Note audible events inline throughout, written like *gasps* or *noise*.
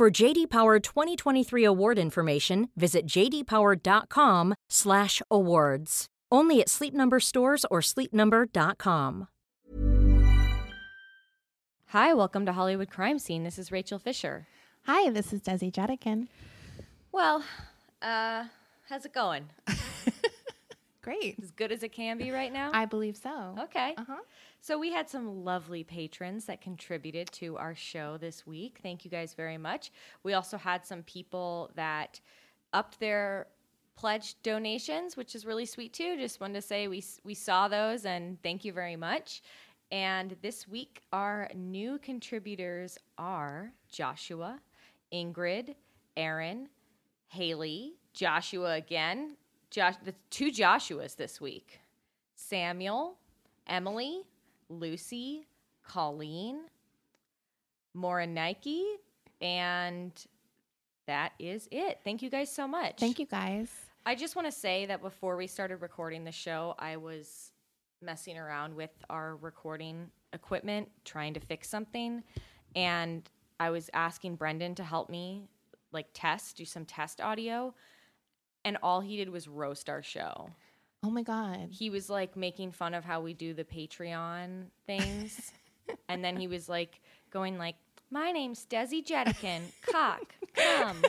For JD Power 2023 award information, visit jdpower.com/awards. Only at Sleep Number stores or sleepnumber.com. Hi, welcome to Hollywood Crime Scene. This is Rachel Fisher. Hi, this is Desi Jedeikin. Well, uh, how's it going? *laughs* Great. As good as it can be right now? I believe so. okay. Uh huh. So we had some lovely patrons that contributed to our show this week. Thank you guys very much. We also had some people that upped their pledge donations, which is really sweet too. Just wanted to say we we saw those and thank you very much. And this week our new contributors are Joshua, Ingrid, Aaron, Haley, Joshua again, Josh the two Joshuas this week. Samuel, Emily, Lucy, Colleen, Maura Nike, and that is it. Thank you guys so much. Thank you, guys. I just want to say that before we started recording the show, I was messing around with our recording equipment, trying to fix something, and I was asking Brendan to help me like test, do some test audio, and all he did was roast our show Oh my God. he was like making fun of how we do the Patreon things. *laughs* and then he was like going like, My name's Desi Jedeikin, cock, cum,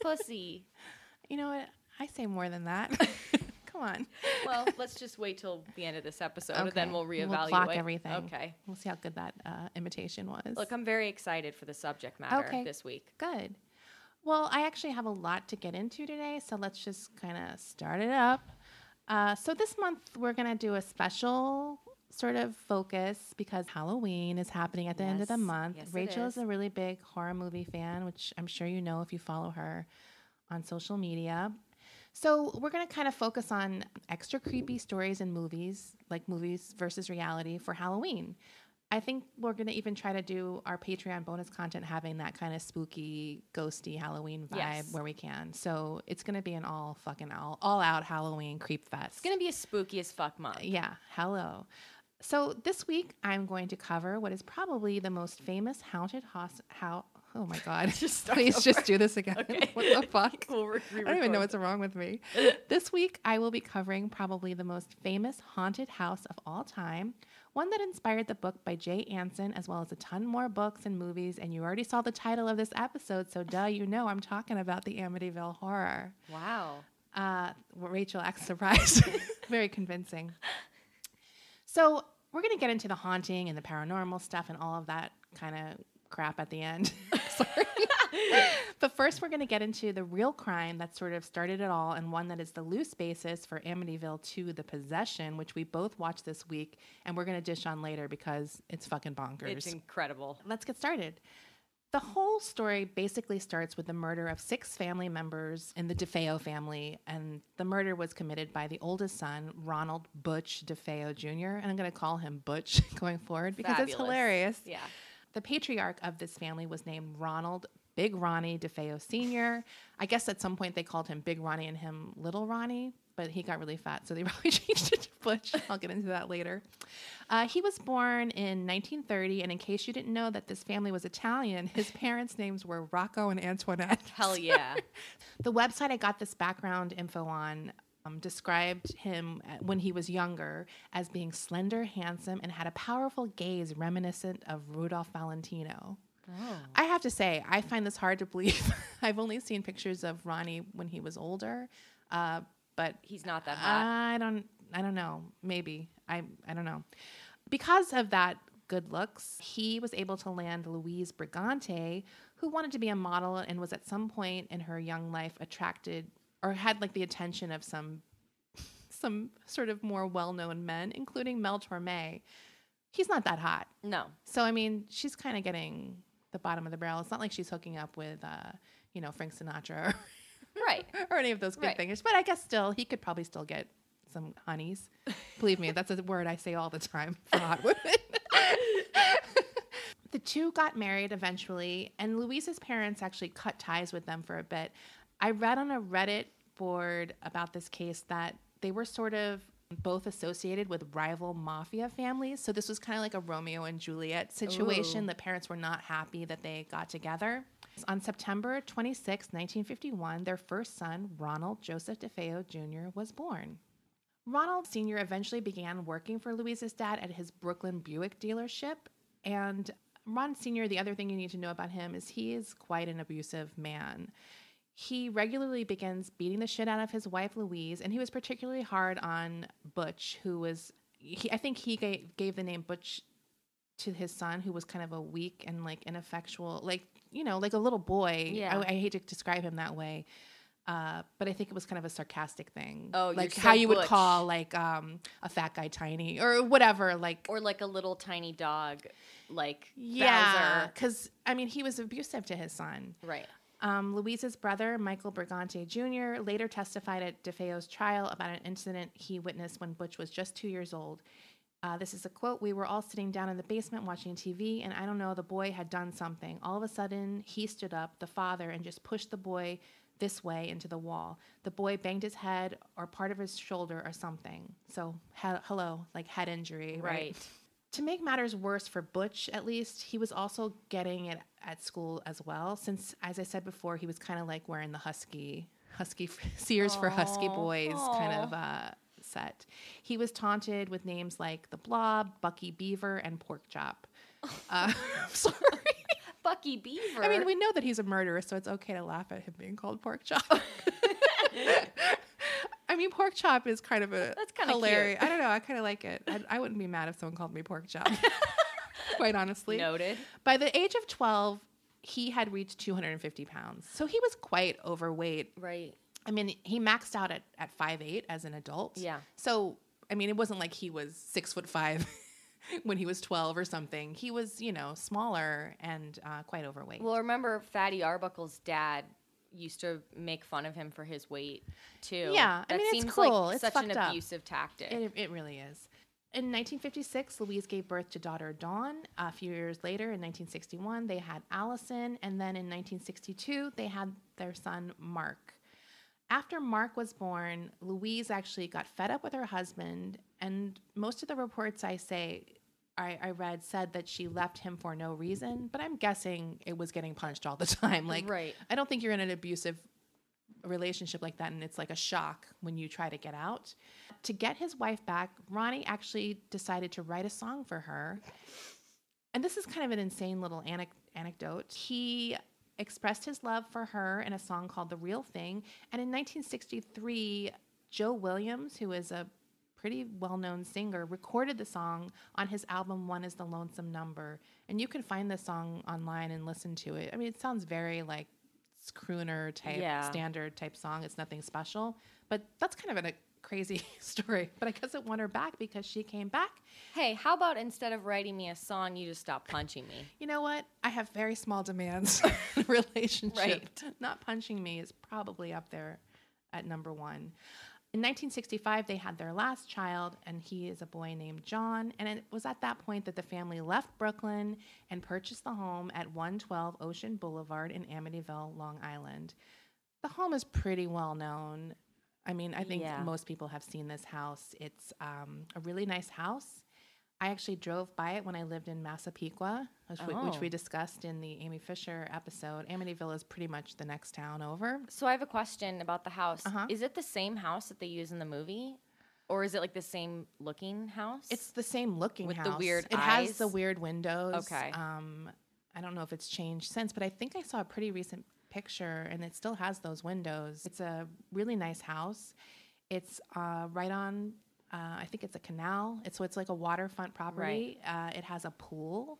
pussy. You know what? I say more than that. *laughs* Come on. Well, let's just wait till the end of this episode and then we'll reevaluate. We'll clock everything. Okay. We'll see how good that uh, imitation was. Look, I'm very excited for the subject matter Okay. this week. good. Well, I actually have a lot to get into today, so let's just kind of start it up. Uh, so this month we're gonna do a special sort of focus because Halloween is happening at the end of the month. Yes, Rachel is is. a really big horror movie fan, which I'm sure you know if you follow her on social media. So we're going to kind of focus on extra creepy stories in movies, like movies versus reality for Halloween. I think we're going to even try to do our Patreon bonus content having that kind of spooky, ghosty Halloween vibe Yes. where we can. So it's going to be an all fucking all, all out Halloween creep fest. It's going to be a spooky as fuck month. Yeah, hello. So this week I'm going to cover what is probably the most famous haunted house. How? Oh my God! *laughs* Just Please over. just do this again. Okay. *laughs* what the *laughs* fuck? We'll re- I don't even know what's wrong with me. this week I will be covering probably the most famous haunted house of all time. One that inspired the book by Jay Anson, as well as a ton more books and movies. And you already saw the title of this episode, so duh, you know I'm talking about the Amityville Horror. Wow. Uh, Rachel acts *laughs* surprised. Very convincing. So we're going to get into the haunting and the paranormal stuff and all of that kind of crap at the end. *laughs* Sorry. *laughs* but first, we're going to get into the real crime that sort of started it all and one that is the loose basis for Amityville 2 The Possession, which we both watched this week and we're going to dish on later because it's fucking bonkers. It's incredible. Let's get started. The whole story basically starts with the murder of six family members in the DeFeo family, and the murder was committed by the oldest son, Ronald Butch DeFeo Jr., and I'm going to call him Butch *laughs* going forward because it's hilarious. Yeah. The patriarch of this family was named Ronald Big Ronnie DeFeo Sr. I guess at some point they called him Big Ronnie and him Little Ronnie, but he got really fat, so they *laughs* probably changed it to Butch. I'll get into that later. Uh, he was born in 1930, and in case you didn't know that this family was Italian, his *laughs* parents' names were Rocco and Antoinette. Hell yeah. *laughs* The website I got this background info on um, described him uh, when he was younger as being slender, handsome, and had a powerful gaze reminiscent of Rudolph Valentino. I have to say, I find this hard to believe. *laughs* I've only seen pictures of Ronnie when he was older, uh, but He's not that hot. I don't. I don't know. Maybe I. I don't know. Because of that good looks, he was able to land Louise Brigante, who wanted to be a model and was at some point in her young life attracted or had like the attention of some some sort of more well-known men, including Mel Torme. He's not that hot. no. So I mean, she's kind of getting the bottom of the barrel. It's not like she's hooking up with, uh, you know, Frank Sinatra Right. *laughs* or any of those good Right. thingers. But I guess still, he could probably still get some honeys. Believe me, that's a word I say all the time for hot women. *laughs* the two got married eventually, and Louise's parents actually cut ties with them for a bit. I read on a Reddit board about this case that they were sort of both associated with rival mafia families. So this was kind of like a Romeo and Juliet situation. Ooh. The parents were not happy that they got together. On September 26, 1951, their first son, Ronald Joseph DeFeo Jr., was born. Ronald Sr. eventually began working for Louise's dad at his Brooklyn Buick dealership. And Ron Sr., the other thing you need to know about him is he is quite an abusive man. He regularly begins beating the shit out of his wife Louise, and he was particularly hard on Butch, who was, he, I think he gave, gave the name Butch to his son, who was kind of a weak and like ineffectual, like, you know, like a little boy. Yeah. I, I hate to describe him that way. Uh, but I think it was kind of a sarcastic thing. Oh, you're like so how you would call like um, a fat guy tiny or whatever. Like Or like a little tiny dog, like yeah, because I mean he was abusive to his son. Right. Um, Louise's brother, Michael Brigante Jr., later testified at DeFeo's trial about an incident he witnessed when Butch was just two years old. Uh, this is a quote We were all sitting down in the basement watching TV, and I don't know, the boy had done something. All of a sudden, he stood up, the father, and just pushed the boy this way into the wall. The boy banged his head or part of his shoulder or something. So, he- hello, like head injury, right? Right. To make matters worse for Butch, at least, he was also getting it at school as well. Since, as I said before, he was kind of like wearing the husky, husky *laughs* Sears for husky boys kind of uh, set. He was taunted with names like the Blob, Bucky Beaver, and Pork Chop. *laughs* Uh, *laughs* sorry. Bucky Beaver. I mean, we know that he's a murderer, so it's okay to laugh at him being called Pork Chop. I mean, Pork Chop is kind of a That's kinda hilarious. cute. I don't know. I kind of like it. I, I wouldn't be mad if someone called me Pork Chop. *laughs* Quite honestly. noted. By the age of 12, he had reached 250 pounds. So he was quite overweight. Right. I mean, he maxed out at, at 5'8 as an adult. Yeah. So, I mean, it wasn't like he was six foot five *laughs* when he was 12 or something. He was, you know, smaller and uh, quite overweight. Well, remember Fatty Arbuckle's dad used to make fun of him for his weight too. Yeah, I that mean, it's seems cruel. like It's such an up. abusive tactic. It, it really is. In 1956, Louise gave birth to daughter Dawn. A few years later, in 1961, they had Allison. And then in 1962, they had their son, Mark. After Mark was born, Louise actually got fed up with her husband. And most of the reports I say, I, I read said that she left him for no reason, but I'm guessing it was getting punched all the *laughs* time. Like, Right. I don't think you're in an abusive relationship like that and it's like a shock when you try to get out. To get his wife back, Ronnie actually decided to write a song for her. And this is kind of an insane little anec- anecdote. He expressed his love for her in a song called The Real Thing. And in 1963, Joe Williams, who is a pretty well known singer, recorded the song on his album One is the Lonesome Number. And you can find this song online and listen to it. I mean, it sounds very like crooner type, Yeah. standard type song. It's nothing special. But that's kind of a crazy *laughs* story. But I guess it won her back because she came back. hey, how about instead of writing me a song, you just stop punching me? You know what? I have very small demands *laughs* in a relationship. Right. Not punching me is probably up there at number one. In 1965, they had their last child, and he is a boy named John. And it was at that point that the family left Brooklyn and purchased the home at 112 Ocean Boulevard in Amityville, Long Island. The home is pretty well known. I mean, I think Yeah. most people have seen this house. It's um, a really nice house. I actually drove by it when I lived in Massapequa, which, we, which Oh. we discussed in the Amy Fisher episode. Amityville is pretty much the next town over. So I have a question about the house. Uh-huh. Is it the same house that they use in the movie? Or is it like the same looking house? It's the same looking With the house. weird It has the weird windows. Okay. Um, I don't know if it's changed since, but I think I saw a pretty recent picture, and it still has those windows. It's a really nice house. It's uh, right on. Uh, I think it's a canal. It's so it's like a waterfront property. Uh, it has a pool,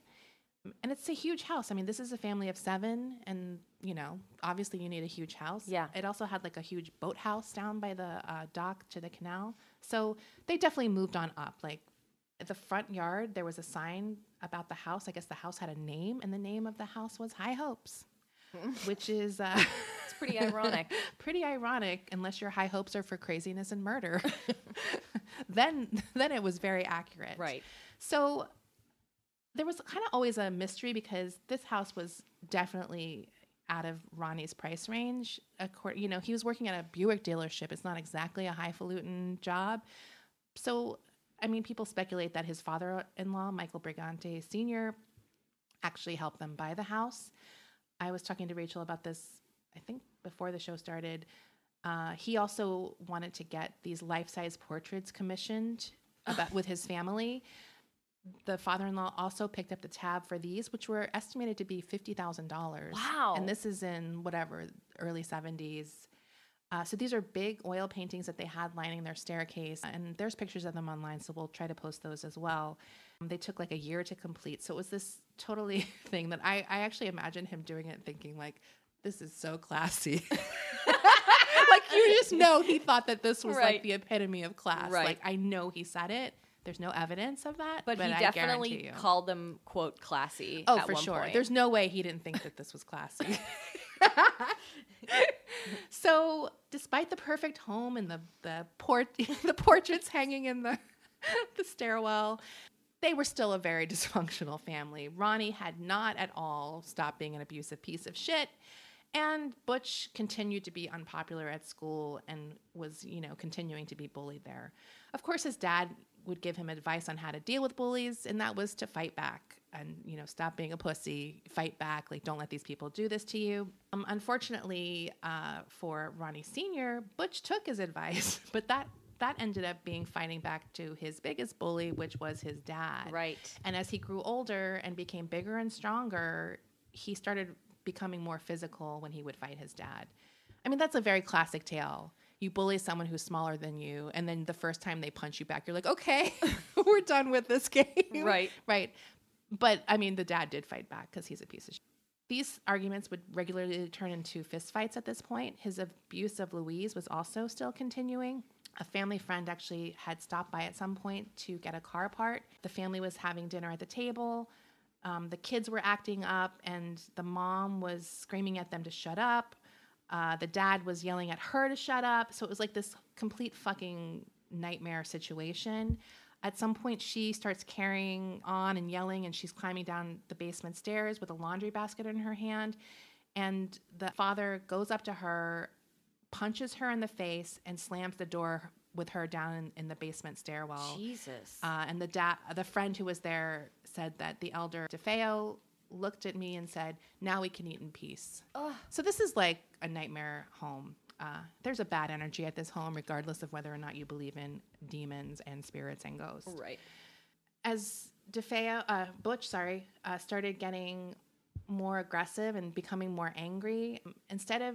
and it's a huge house. I mean, this is a family of seven, and you know, obviously, you need a huge house. Yeah. It also had like a huge boathouse down by the uh, dock to the canal. So they definitely moved on up. Like the front yard, there was a sign about the house. I guess the house had a name, and the name of the house was High Hopes. *laughs* which is uh, It's pretty ironic. *laughs* pretty ironic unless your high hopes are for craziness and murder. *laughs* then *laughs* then it was very accurate. Right. So there was kind of always a mystery because this house was definitely out of Ronnie's price range. According, you know, he was working at a Buick dealership. It's not exactly a highfalutin job. So, I mean, people speculate that his father-in-law, Michael Brigante Sr., actually helped them buy the house. I was talking to Rachel about this, I think, before the show started. Uh, he also wanted to get these life-size portraits commissioned about with his family. The father-in-law also picked up the tab for these, which were estimated to be fifty thousand dollars. Wow. And this is in whatever early seventies. Uh, so these are big oil paintings that they had lining their staircase, and there's pictures of them online. So we'll try to post those as well. Um, they took like a year to complete, so it was this totally *laughs* thing that I, I actually imagine him doing it, thinking like, "This is so classy." *laughs* you just know he thought that this was Right. like the epitome of class. Right. Like I know he said it. There's no evidence of that, But, but, he I definitely called them quote classy. Oh, for sure. point. There's no way he didn't think that this was classy. *laughs* *laughs* so, despite the perfect home and the the port *laughs* the portraits hanging in the the stairwell, they were still a very dysfunctional family. Ronnie had not at all stopped being an abusive piece of shit. And Butch continued to be unpopular at school and was, you know, continuing to be bullied there. Of course, his dad would give him advice on how to deal with bullies, and that was to fight back and, you know, stop being a pussy, fight back, like, don't let these people do this to you. Um, unfortunately, uh, for Ronnie Sr., Butch took his *laughs* advice, but that that ended up being fighting back to his biggest bully, which was his dad. Right. And as he grew older and became bigger and stronger, he started becoming more physical when he would fight his dad. I mean, that's a very classic tale. You bully someone who's smaller than you, and then the first time they punch you back, you're like, okay, *laughs* we're done with this game. Right. Right. But I mean, the dad did fight back because he's a piece of shit. These arguments would regularly turn into fistfights at this point. His abuse of Louise was also still continuing. A family friend actually had stopped by at some point to get a car part. The family was having dinner at the table. Um, the kids were acting up, and the mom was screaming at them to shut up. Uh, the dad was yelling at her to shut up. So it was like this complete fucking nightmare situation. At some point, she starts carrying on and yelling, and she's climbing down the basement stairs with a laundry basket in her hand. And the father goes up to her, punches her in the face, and slams the door with her down in, in the basement stairwell. Jesus. Uh, and the da- the friend who was there said that the elder DeFeo looked at me and said, "Now we can eat in peace." So this is like a nightmare home. Uh, there's a bad energy at this home, regardless of whether or not you believe in demons and spirits and ghosts. right. As DeFeo, uh, Butch, sorry, uh, started getting more aggressive and becoming more angry, instead of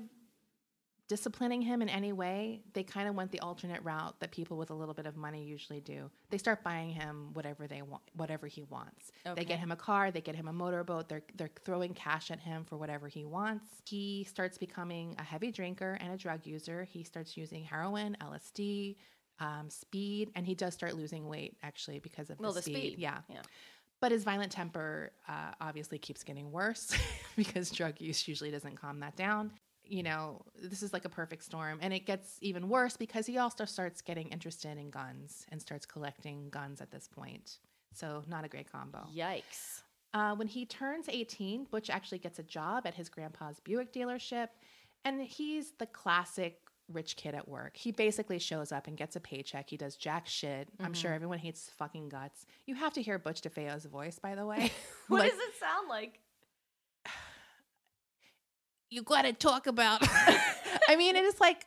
disciplining him in any way, they kind of went the alternate route that people with a little bit of money usually do. They start buying him whatever they want, whatever he wants. They get him a car, they get him a motorboat. They're they're throwing cash at him for whatever he wants. He starts becoming a heavy drinker and a drug user. He starts using heroin, LSD, um, speed, and he does start losing weight actually because of Well, the, the speed. Yeah. Yeah. But his violent temper uh, obviously keeps getting worse *laughs* because drug use usually doesn't calm that down. You know, this is like a perfect storm. And it gets even worse because he also starts getting interested in guns and starts collecting guns at this point. So, not a great combo. Yikes. Uh, when he turns 18, Butch actually gets a job at his grandpa's Buick dealership. And he's the classic rich kid at work. He basically shows up and gets a paycheck. He does jack shit. I'm sure everyone hates fucking guts. You have to hear Butch DeFeo's voice, by the way. *laughs* What Like, does it sound like? You got to talk about. *laughs* *laughs* I mean, it is like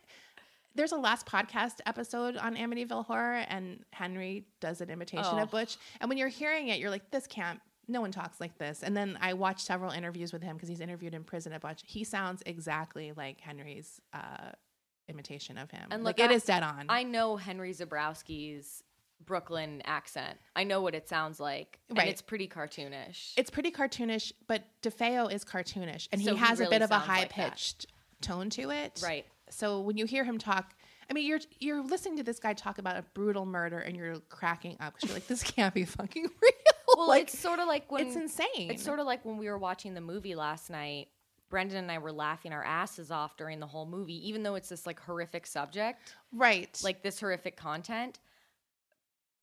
there's a last podcast episode on Amityville Horror, and Henry does an imitation Oh. of Butch. And when you're hearing it, you're like, this can't. No one talks like this. And then I watched several interviews with him because he's interviewed in prison a bunch. He sounds exactly like Henry's uh, imitation of him. And like look, it I- is dead on. I know Henry Zebrowski's Brooklyn accent. I know what it sounds like. And Right. it's pretty cartoonish. it's pretty cartoonish, but DeFeo is cartoonish, and So he he has a bit of a sounds like high that. pitched tone to it. Right. So when you hear him talk, I mean, you're you're listening to this guy talk about a brutal murder, and you're cracking up because you're like, this can't be fucking *laughs* real. well, like, it's sort of like when it's insane. It's sort of like when we were watching the movie last night Brendan and I were laughing our asses off during the whole movie, even though it's this like horrific subject, Right. like this horrific content.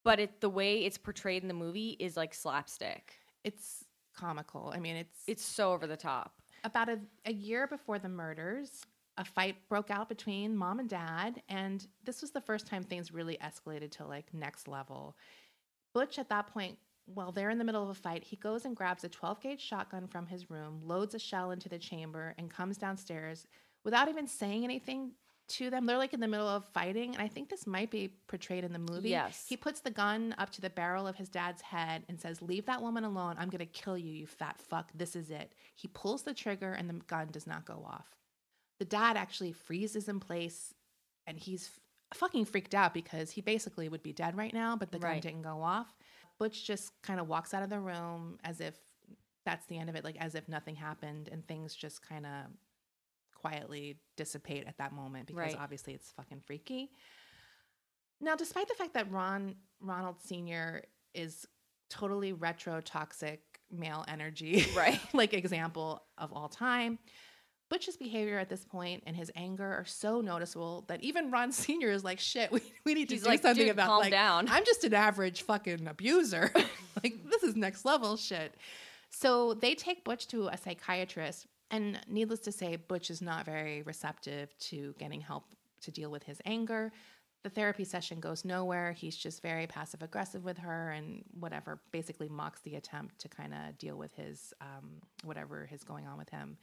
But it the way it's portrayed in the movie is like slapstick. it's comical. I mean, it's It's so over the top. about a, a year before the murders, a fight broke out between mom and dad, and this was the first time things really escalated to like next level. Butch, at that point, while they're in the middle of a fight, he goes and grabs a 12 gauge shotgun from his room, loads a shell into the chamber, and comes downstairs without even saying anything to them. They're like in the middle of fighting, and I think this might be portrayed in the movie. Yes. He puts the gun up to the barrel of his dad's head and says, Leave that woman alone. I'm going to kill you, you fat fuck. This is it. He pulls the trigger, and the gun does not go off. The dad actually freezes in place, and he's f- fucking freaked out because he basically would be dead right now, but the gun Right. didn't go off. Butch just kind of walks out of the room as if that's the end of it, like as if nothing happened, and things just kind of quietly dissipate at that moment because Right. obviously it's fucking freaky. Now, despite the fact that Ron Ronald Sr. is totally retro toxic male energy, Right. *laughs* like example of all time, Butch's behavior at this point and his anger are so noticeable that even Ron Sr. is like, shit, we, we need to He's do like, something "Dude, about calm like, down." I'm just an average fucking abuser. *laughs* like, this is next level shit. So they take Butch to a psychiatrist, and needless to say, Butch is not very receptive to getting help to deal with his anger. The therapy session goes nowhere. He's just very passive aggressive with her and whatever, basically mocks the attempt to kind of deal with his um, whatever is going on with him.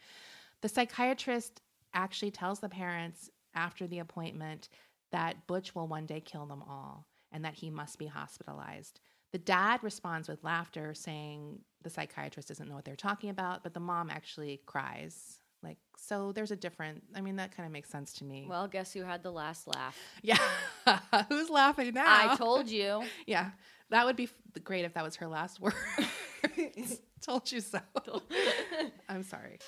The psychiatrist actually tells the parents after the appointment that Butch will one day kill them all and that he must be hospitalized. The dad responds with laughter, saying the psychiatrist doesn't know what they're talking about, but the mom actually cries. Like, so there's a different, I mean, that kind of makes sense to me. Well, guess who had the last laugh? yeah. *laughs* Who's laughing now? I told you. *laughs* Yeah. That would be great if that was her last *laughs* word. told you so. *laughs* I'm sorry.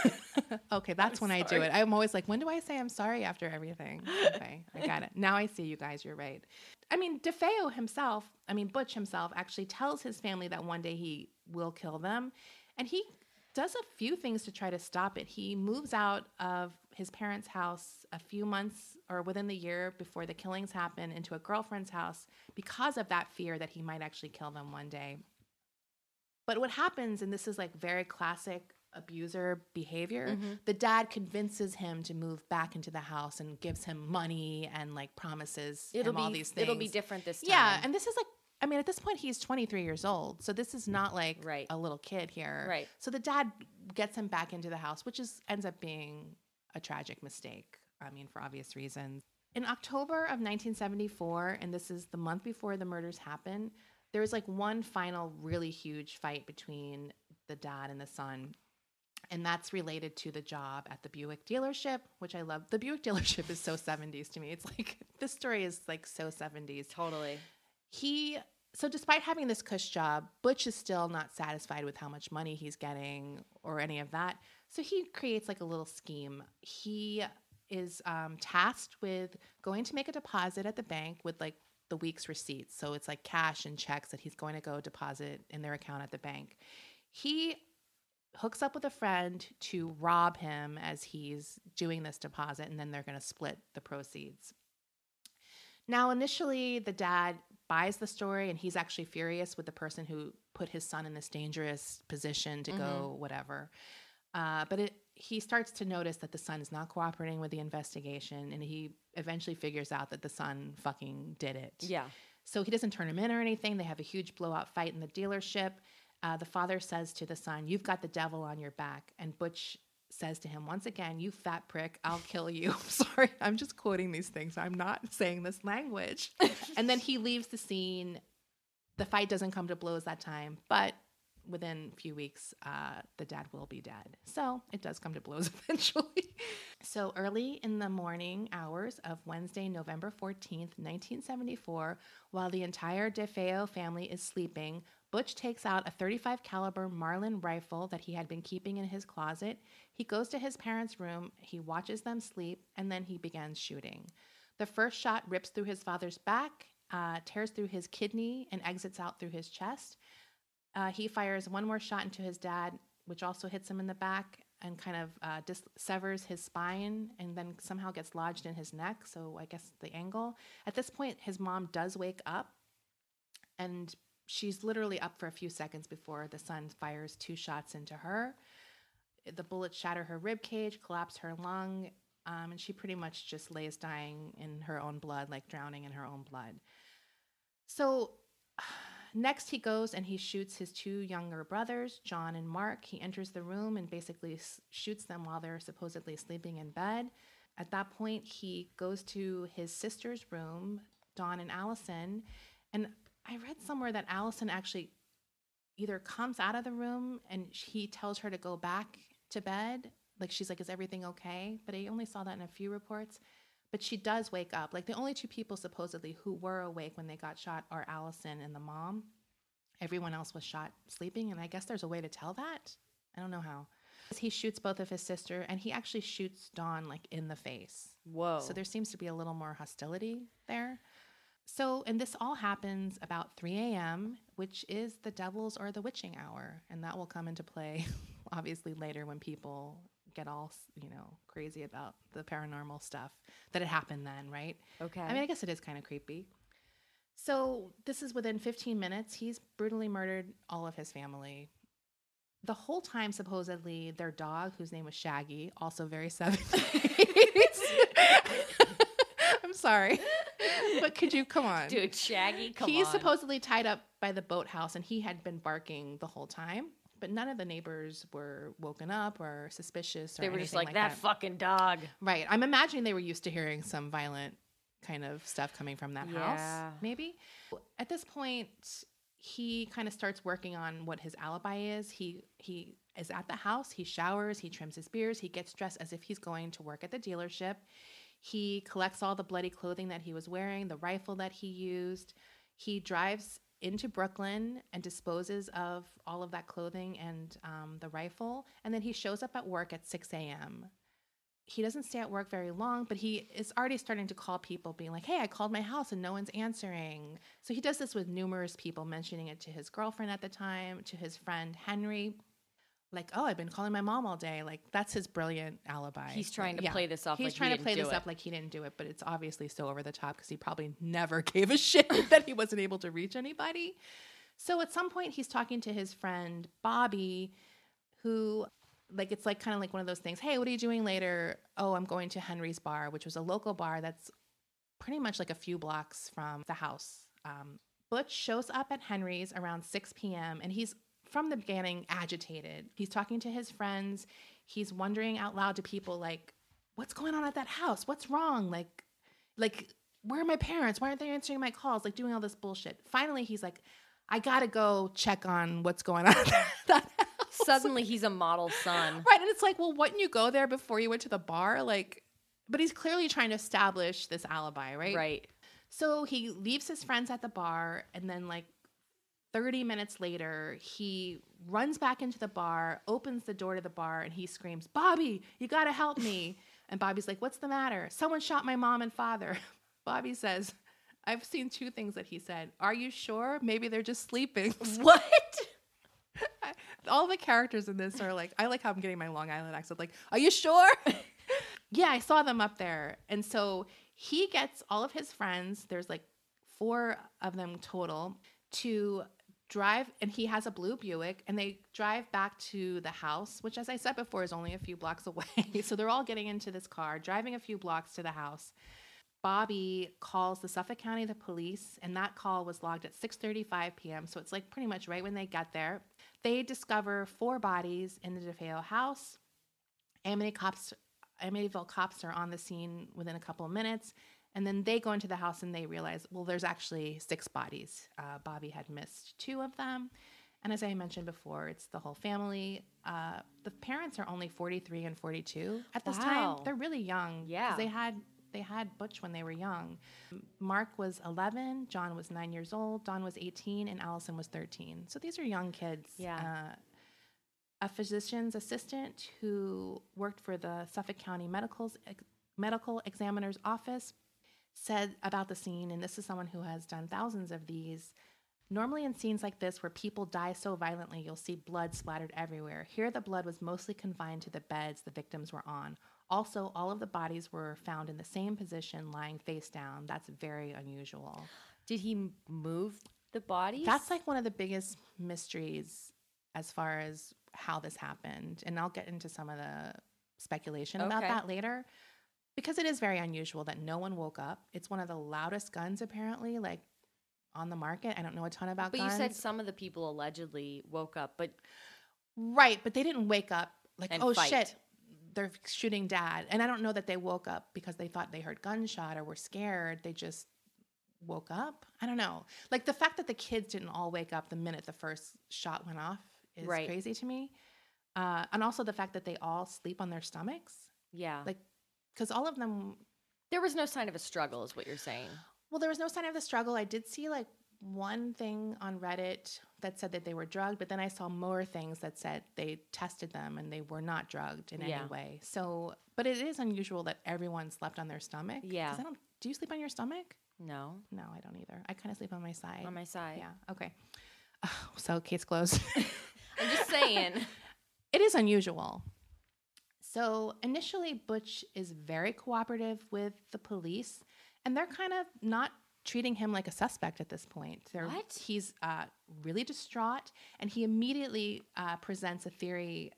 *laughs* okay, that's when I do it. I'm always like, when do I say I'm sorry after everything? Okay, I *laughs* got it. Now I see you guys. You're right. I mean, DeFeo himself, I mean, Butch himself actually tells his family that one day he will kill them. And he does a few things to try to stop it. He moves out of his parents' house a few months or within the year before the killings happen into a girlfriend's house because of that fear that he might actually kill them one day. But what happens, and this is like very classic abuser behavior, Mm-hmm. the dad convinces him to move back into the house and gives him money and like promises It'll him be all these things. it'll be different this time. Yeah, and this is like I mean, at this point he's 23 years old, so this is not like Right. a little kid here. Right. So the dad gets him back into the house, which is ends up being a tragic mistake. I mean, for obvious reasons. In October of 1974, and this is the month before the murders happen, there was like one final really huge fight between the dad and the son. And that's related to the job at the Buick dealership, which I love. The Buick *laughs* dealership is so 70s to me. It's like this story is like so 70s totally. he so despite having this cush job butch is still not satisfied with how much money he's getting or any of that so he creates like a little scheme he is um, tasked with going to make a deposit at the bank with like the week's receipts. So it's like cash and checks that he's going to go deposit in their account at the bank. He hooks up with a friend to rob him as he's doing this deposit and then they're going to split the proceeds. Now, initially, the dad buys the story and he's actually furious with the person who put his son in this dangerous position to go whatever. Uh, but it, he starts to notice that the son is not cooperating with the investigation and he eventually figures out that the son fucking did it. Yeah. So he doesn't turn him in or anything. They have a huge blowout fight in the dealership. Uh, the father says to the son, You've got the devil on your back. And Butch says to him, Once again, you fat prick, I'll kill you. *laughs* I'm sorry, I'm just quoting these things. I'm not saying this language. *laughs* and then he leaves the scene. The fight doesn't come to blows that time, but within a few weeks, uh, the dad will be dead. So it does come to blows *laughs* eventually. so early in the morning hours of Wednesday, November 14th, 1974, while the entire DeFeo family is sleeping, Butch takes out a 35 caliber Marlin rifle that he had been keeping in his closet. He goes to his parents' room, he watches them sleep, and then he begins shooting. The first shot rips through his father's back, uh, tears through his kidney, and exits out through his chest. Uh, he fires one more shot into his dad, which also hits him in the back. and kind of uh, dis- severs his spine and then somehow gets lodged in his neck. So I guess the angle. At this point, his mom does wake up and she's literally up for a few seconds before the son fires two shots into her. The bullets shatter her rib cage, collapse her lung, um, and she pretty much just lays dying in her own blood, like drowning in her own blood. So next, he goes and he shoots his two younger brothers, John and Mark. He enters the room and basically shoots them while they're supposedly sleeping in bed. At that point, he goes to his sister's room, Dawn and Allison. And I read somewhere that Allison actually either comes out of the room and he tells her to go back to bed. Like she's like, Is everything okay? But I only saw that in a few reports. But she does wake up. Like the only two people supposedly who were awake when they got shot are Allison and the mom. Everyone else was shot sleeping. And I guess there's a way to tell that. I don't know how. He shoots both of his sister and he actually shoots Dawn like in the face. Whoa. So there seems to be a little more hostility there. So, and this all happens about 3 a.m., which is the devil's or the witching hour. And that will come into play *laughs* obviously later when people get all, you know, crazy about the paranormal stuff that had happened then, right? okay. I mean, I guess it is kind of creepy. So, this is within 15 minutes. He's brutally murdered all of his family. The whole time, supposedly, their dog, whose name was Shaggy, also very *laughs* 70s. *laughs* I'm sorry. But could you come on? Dude, Shaggy, come He's on. supposedly tied up by the boathouse and he had been barking the whole time. But none of the neighbors were woken up or suspicious or They were just anything like, that, fucking dog. Right. I'm imagining they were used to hearing some violent kind of stuff coming from that Yeah. house, maybe. At this point, he kind of starts working on what his alibi is. He he is at the house, he showers, he trims his beards, he gets dressed as if he's going to work at the dealership. He collects all the bloody clothing that he was wearing, the rifle that he used. He drives into Brooklyn and disposes of all of that clothing and um, the rifle. And then he shows up at work at 6 a.m he doesn't stay at work very long, but he is already starting to call people, being like, Hey, I called my house and no one's answering. So he does this with numerous people, mentioning it to his girlfriend at the time, to his friend Henry. Like, oh, I've been calling my mom all day. Like, that's his brilliant alibi. He's trying to play this off He's like he trying to play this it. up like he didn't do it, but it's obviously so over the top because he probably *laughs* never gave a shit *laughs* that he wasn't able to reach anybody. So at some point, he's talking to his friend Bobby, who like it's like kind of like one of those things hey what are you doing later oh i'm going to henry's bar which was a local bar that's pretty much like a few blocks from the house um, butch shows up at henry's around 6 p.m and he's from the beginning agitated he's talking to his friends he's wondering out loud to people like what's going on at that house what's wrong like like where are my parents why aren't they answering my calls like doing all this bullshit finally he's like i gotta go check on what's going on *laughs* that house Suddenly he's a model son. *laughs* Right. And it's like, well, wouldn't you go there before you went to the bar? Like, but he's clearly trying to establish this alibi, right? Right. So he leaves his friends at the bar, and then, like, 30 minutes later, he runs back into the bar, opens the door to the bar, and he screams, Bobby, you gotta help me. *laughs* And Bobby's like, What's the matter? Someone shot my mom and father. *laughs* Bobby says, I've seen two things that he said. Are you sure? Maybe they're just sleeping. *laughs* What? all the characters in this are like I like how I'm getting my Long Island accent. Like, are you sure? yeah, I saw them up there. And so he gets all of his friends, there's like four of them total, to drive and he has a blue Buick and they drive back to the house, which as I said before is only a few blocks *laughs* away. so they're all getting into this car, driving a few blocks to the house. Bobby calls the Suffolk County the police, and that call was logged at 6:35 p.m. So it's like pretty much right when they get there. They discover four bodies in the DeFeo house. Cops, Amityville cops are on the scene within a couple of minutes, and then they go into the house and they realize, well, there's actually six bodies. Uh, Bobby had missed two of them, and as I mentioned before, it's the whole family. Uh, the parents are only 43 and 42 at this Wow. time. They're really young. Yeah. they had they had Butch when they were young. Mark was 11, John was nine years old, Dawn was 18, and Allison was 13. So these are young kids. Yeah. Uh, a physician's assistant who worked for the Suffolk County Medical's, Medical Examiner's Office said about the scene, and this is someone who has done thousands of these. Normally, in scenes like this where people die so violently, you'll see blood splattered everywhere. Here, the blood was mostly confined to the beds the victims were on. Also, all of the bodies were found in the same position, lying face down. That's very unusual. Did he move the bodies? That's like one of the biggest mysteries as far as how this happened. And I'll get into some of the speculation about that later because it is very unusual that no one woke up. It's one of the loudest guns, apparently, like on the market. I don't know a ton about guns. But guns. you said some of the people allegedly woke up, but Right, but they didn't wake up like, oh fight. shit, they're shooting dad. And I don't know that they woke up because they thought they heard gunshot or were scared. They just woke up. I don't know. Like the fact that the kids didn't all wake up the minute the first shot went off is Right. crazy to me. Uh, and also the fact that they all sleep on their stomachs, yeah. like because all of them. there was no sign of a struggle, is what you're saying. Well, there was no sign of the struggle. I did see like one thing on Reddit that said that they were drugged, but then I saw more things that said they tested them and they were not drugged in Yeah. any way. So, but it is unusual that everyone slept on their stomach. Yeah. I don't. Do you sleep on your stomach? No, No, I don't either. I kind of sleep on my side. on my side. yeah. Okay. *sighs* so case closed. *laughs* I'm just saying. *laughs* it is unusual. So initially, Butch is very cooperative with the police, and they're kind of not treating him like a suspect at this point. They're, What? He's uh, really distraught, and he immediately uh, presents a theory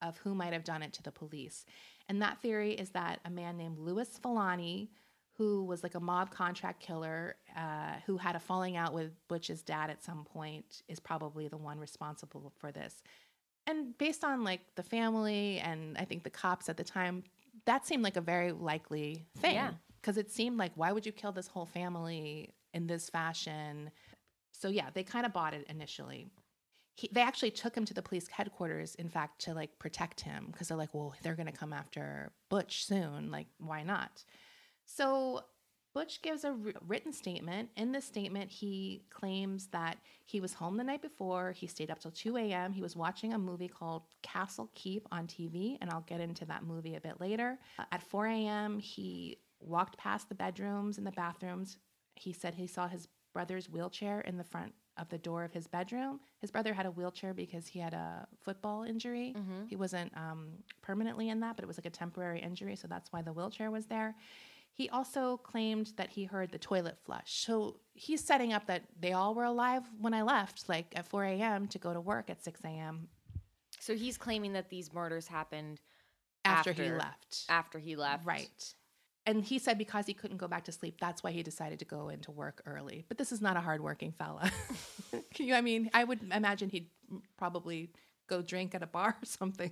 of who might have done it to the police. And that theory is that a man named Louis Falini, who was like a mob contract killer, uh, who had a falling out with Butch's dad at some point, is probably the one responsible for this. And based on like the family and I think the cops at the time, that seemed like a very likely thing. Yeah. Because it seemed like, why would you kill this whole family in this fashion? So yeah, they kind of bought it initially. He, they actually took him to the police headquarters, in fact, to like protect him because they're like, well, they're going to come after Butch soon. Like, why not? So Butch gives a written statement. In this statement, he claims that he was home the night before. He stayed up till 2 a.m. He was watching a movie called Castle Keep on TV, and I'll get into that movie a bit later. Uh, at 4 a.m., he walked past the bedrooms and the bathrooms. He said he saw his brother's wheelchair in the front of the door of his bedroom. His brother had a wheelchair because he had a football injury. He wasn't um, permanently in that, but it was like a temporary injury, so that's why the wheelchair was there. He also claimed that he heard the toilet flush. So he's setting up that they all were alive when I left, like at 4 a.m. to go to work at 6 a.m. So he's claiming that these murders happened after, he left. after he left. Right. And he said because he couldn't go back to sleep, that's why he decided to go into work early. But this is not a hardworking fella. *laughs* You, I mean, I would imagine he'd probably go drink at a bar or something.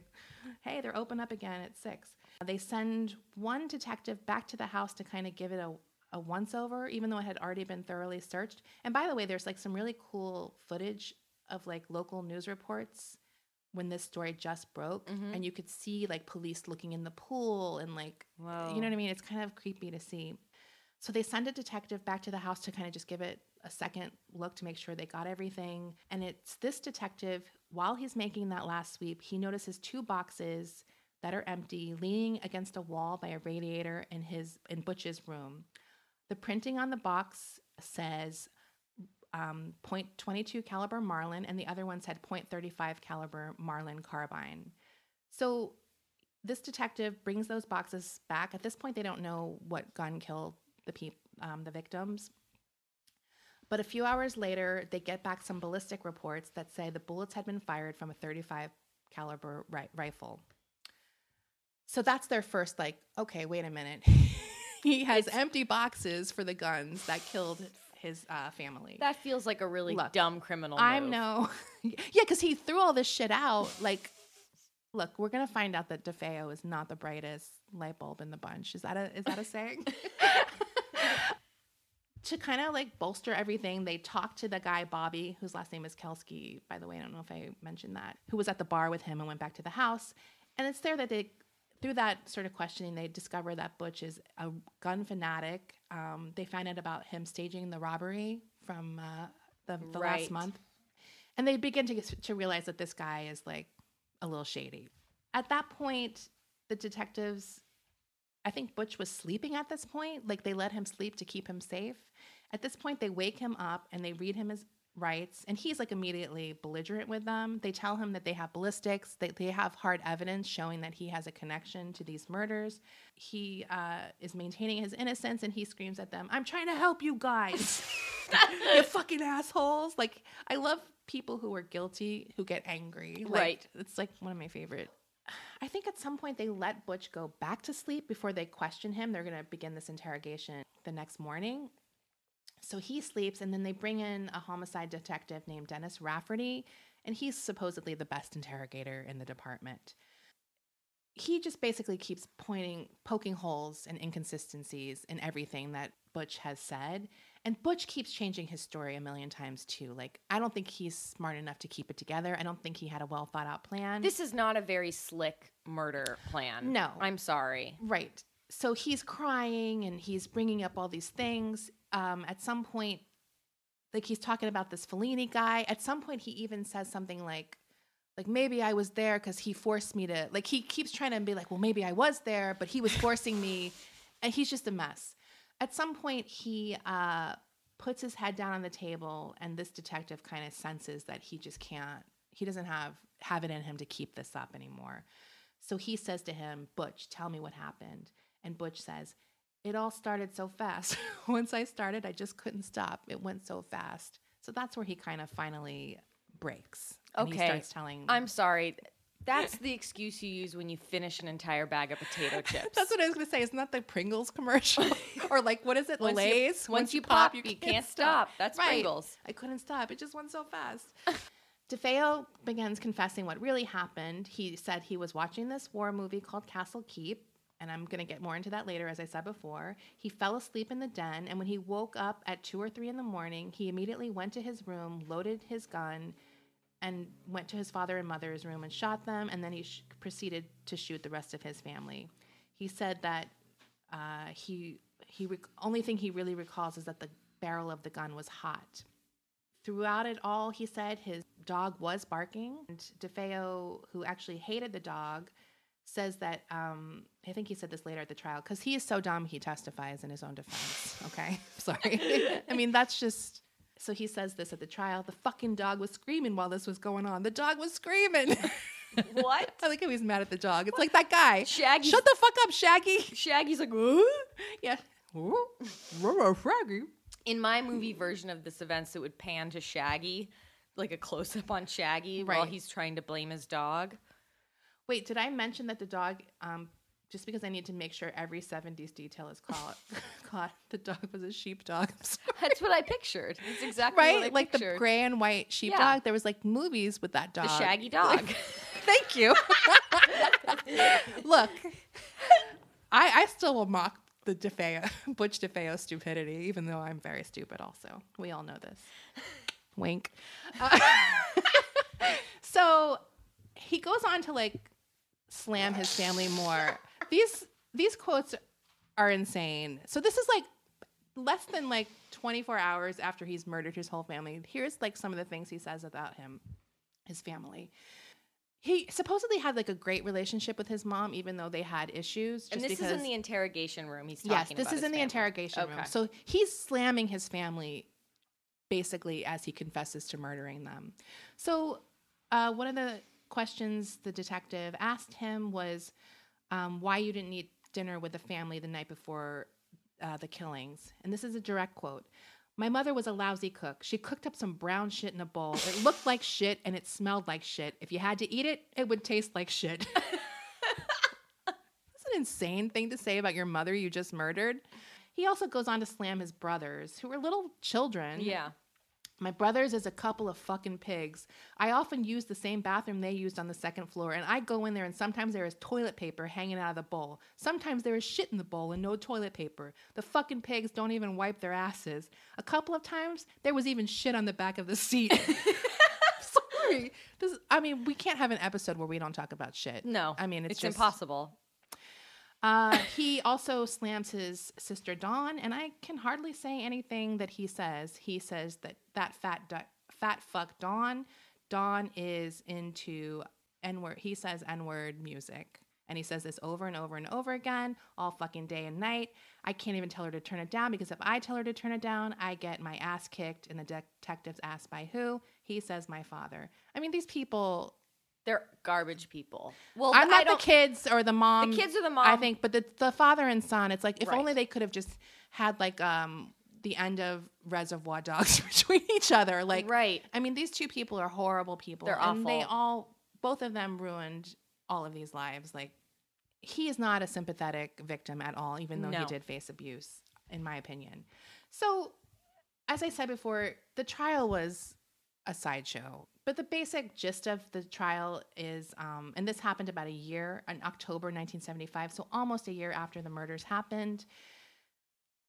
Hey, they're open up again at six. They send one detective back to the house to kind of give it a, a once over, even though it had already been thoroughly searched. And by the way, there's like some really cool footage of like local news reports when this story just broke. Mm-hmm. And you could see like police looking in the pool and like Whoa. you know what I mean? It's kind of creepy to see. So they send a detective back to the house to kind of just give it a second look to make sure they got everything. And it's this detective, while he's making that last sweep, he notices two boxes that are empty leaning against a wall by a radiator in his in Butch's room. The printing on the box says um, .22 caliber Marlin, and the other one said .35 caliber Marlin carbine. So this detective brings those boxes back. At this point, they don't know what gun killed the peop- um, the victims. But a few hours later, they get back some ballistic reports that say the bullets had been fired from a 35 caliber ri- rifle. So that's their first like, okay, wait a minute. *laughs* he has empty boxes for the guns that killed his uh, family. That feels like a really Look, dumb criminal. I move. know. *laughs* yeah, because he threw all this shit out. Like, look, we're gonna find out that DeFeo is not the brightest light bulb in the bunch. Is that a is that a saying? *laughs* to kind of like bolster everything, they talked to the guy Bobby, whose last name is Kelske. By the way, I don't know if I mentioned that. Who was at the bar with him and went back to the house. And it's there that they, through that sort of questioning, they discover that Butch is a gun fanatic. Um, they find out about him staging the robbery from uh, the, the Right. last month, and they begin to to realize that this guy is like a little shady. At that point, the detectives I think Butch was sleeping at this point. Like they let him sleep to keep him safe. At this point, they wake him up and they read him his rights and he's like immediately belligerent with them. They tell him that they have ballistics, that they have hard evidence showing that he has a connection to these murders. He uh, is maintaining his innocence and he screams at them, I'm trying to help you guys. *laughs* *laughs* you fucking assholes. Like, I love people who are guilty who get angry. Like, Right. It's like one of my favorite. I think at some point they let Butch go back to sleep before they question him. They're going to begin this interrogation the next morning. So he sleeps, and then they bring in a homicide detective named Dennis Rafferty, and he's supposedly the best interrogator in the department. He just basically keeps pointing, poking holes and inconsistencies in everything that Butch has said. And Butch keeps changing his story a million times too. Like, I don't think he's smart enough to keep it together. I don't think he had a well thought out plan. This is not a very slick murder plan. No. I'm sorry. Right. So he's crying and he's bringing up all these things. Um, at some point, like he's talking about this Falini guy. At some point, he even says something like, like maybe I was there because he forced me to. Like he keeps trying to be like, well, maybe I was there, but he was forcing me, and he's just a mess. At some point, he uh, puts his head down on the table, and this detective kind of senses that he just can't. He doesn't have have it in him to keep this up anymore. So he says to him, Butch, tell me what happened. And Butch says, It all started so fast. *laughs* Once I started, I just couldn't stop. It went so fast. So that's where he kind of finally breaks. And Okay. He starts telling. I'm sorry. That's the excuse you use when you finish an entire bag of potato *laughs* chips. That's what I was going to say. Isn't that the Pringles commercial? *laughs* or like, what is it? Once you- Lay's? once you pop, you can't stop. That's Pringles. I couldn't stop. It just went so fast. *sighs* DeFeo begins confessing what really happened. He said he was watching this war movie called Castle Keep, and I'm going to get more into that later, as I said before. He fell asleep in the den, and when he woke up at two or three in the morning, he immediately went to his room, loaded his gun, and went to his father and mother's room and shot them, and then he sh- proceeded to shoot the rest of his family. He said that uh, he he rec- only thing he really recalls is that the barrel of the gun was hot. Throughout it all, he said his dog was barking. And DeFeo, who actually hated the dog, says that um, I think he said this later at the trial because he is so dumb he testifies in his own defense. *laughs* Okay, *laughs* sorry. I mean that's just. So he says this at the trial. The fucking dog was screaming while this was going on. The dog was screaming. *laughs* what? I like how he's mad at the dog. It's like that guy. Shaggy- Shut the fuck up, Shaggy. Shaggy's like, "Huh?" Yeah. Shaggy. in my movie version of this events, it would pan to Shaggy, like a close up on Shaggy while he's trying to blame his dog. Wait, did I mention that the dog? Um, just because I need to make sure every '70s detail is caught, caught. The dog was a sheepdog. That's what I pictured. That's exactly what I Right, like the gray and white sheepdog. Yeah. There was like movies with that dog. the Shaggy *laughs* dog. *laughs* Thank you. *laughs* Look, I, I still will mock the DeFeo, Butch DeFeo stupidity, even though I'm very stupid. Also, we all know this. Wink. Uh, so he goes on to like slam his family more. These these quotes are insane. So this is like less than like 24 hours after he's murdered his whole family. Here's like some of the things he says about him, his family. He supposedly had like a great relationship with his mom, even though they had issues. and this is in the interrogation room. He's talking yes, this is in the family. interrogation room. So he's slamming his family basically as he confesses to murdering them. So uh, one of the questions the detective asked him was um, why you didn't eat dinner with the family the night before uh, the killings. And this is a direct quote. My mother was a lousy cook. She cooked up some brown shit in a bowl. It looked like shit and it smelled like shit. If you had to eat it, it would taste like shit. *laughs* That's an insane thing to say about your mother you just murdered. He also goes on to slam his brothers, who were little children. Yeah. My brothers is a couple of fucking pigs. I often use the same bathroom they used on the second floor, and I go in there, and sometimes there is toilet paper hanging out of the bowl. Sometimes there is shit in the bowl and no toilet paper. The fucking pigs don't even wipe their asses. A couple of times, there was even shit on the back of the seat. *laughs* *laughs* Sorry. This, I mean, we can't have an episode where we don't talk about shit. No. I mean, it's, it's just, impossible. Uh, he also slams his sister Dawn, and I can hardly say anything that he says. He says that that fat du- fat fuck Dawn. Dawn is into n word. He says n word music, And he says this over and over and over again, all fucking day and night. I can't even tell her to turn it down because if I tell her to turn it down, I get my ass kicked and the detectives asked by who? He says my father. I mean, these people They're garbage people. Well, I'm not the kids or the mom. The kids or the mom. I think, but the the father and son. It's like if Right. only they could have just had like um the end of Reservoir Dogs *laughs* between each other. Like, Right. I mean, these two people are horrible people. They're and They all, both of them, ruined all of these lives. Like, he is not a sympathetic victim at all, even though he did face abuse, in my opinion. So, as I said before, the trial was a sideshow. But the basic gist of the trial is, um, and this happened about a year in October 1975, so almost a year after the murders happened.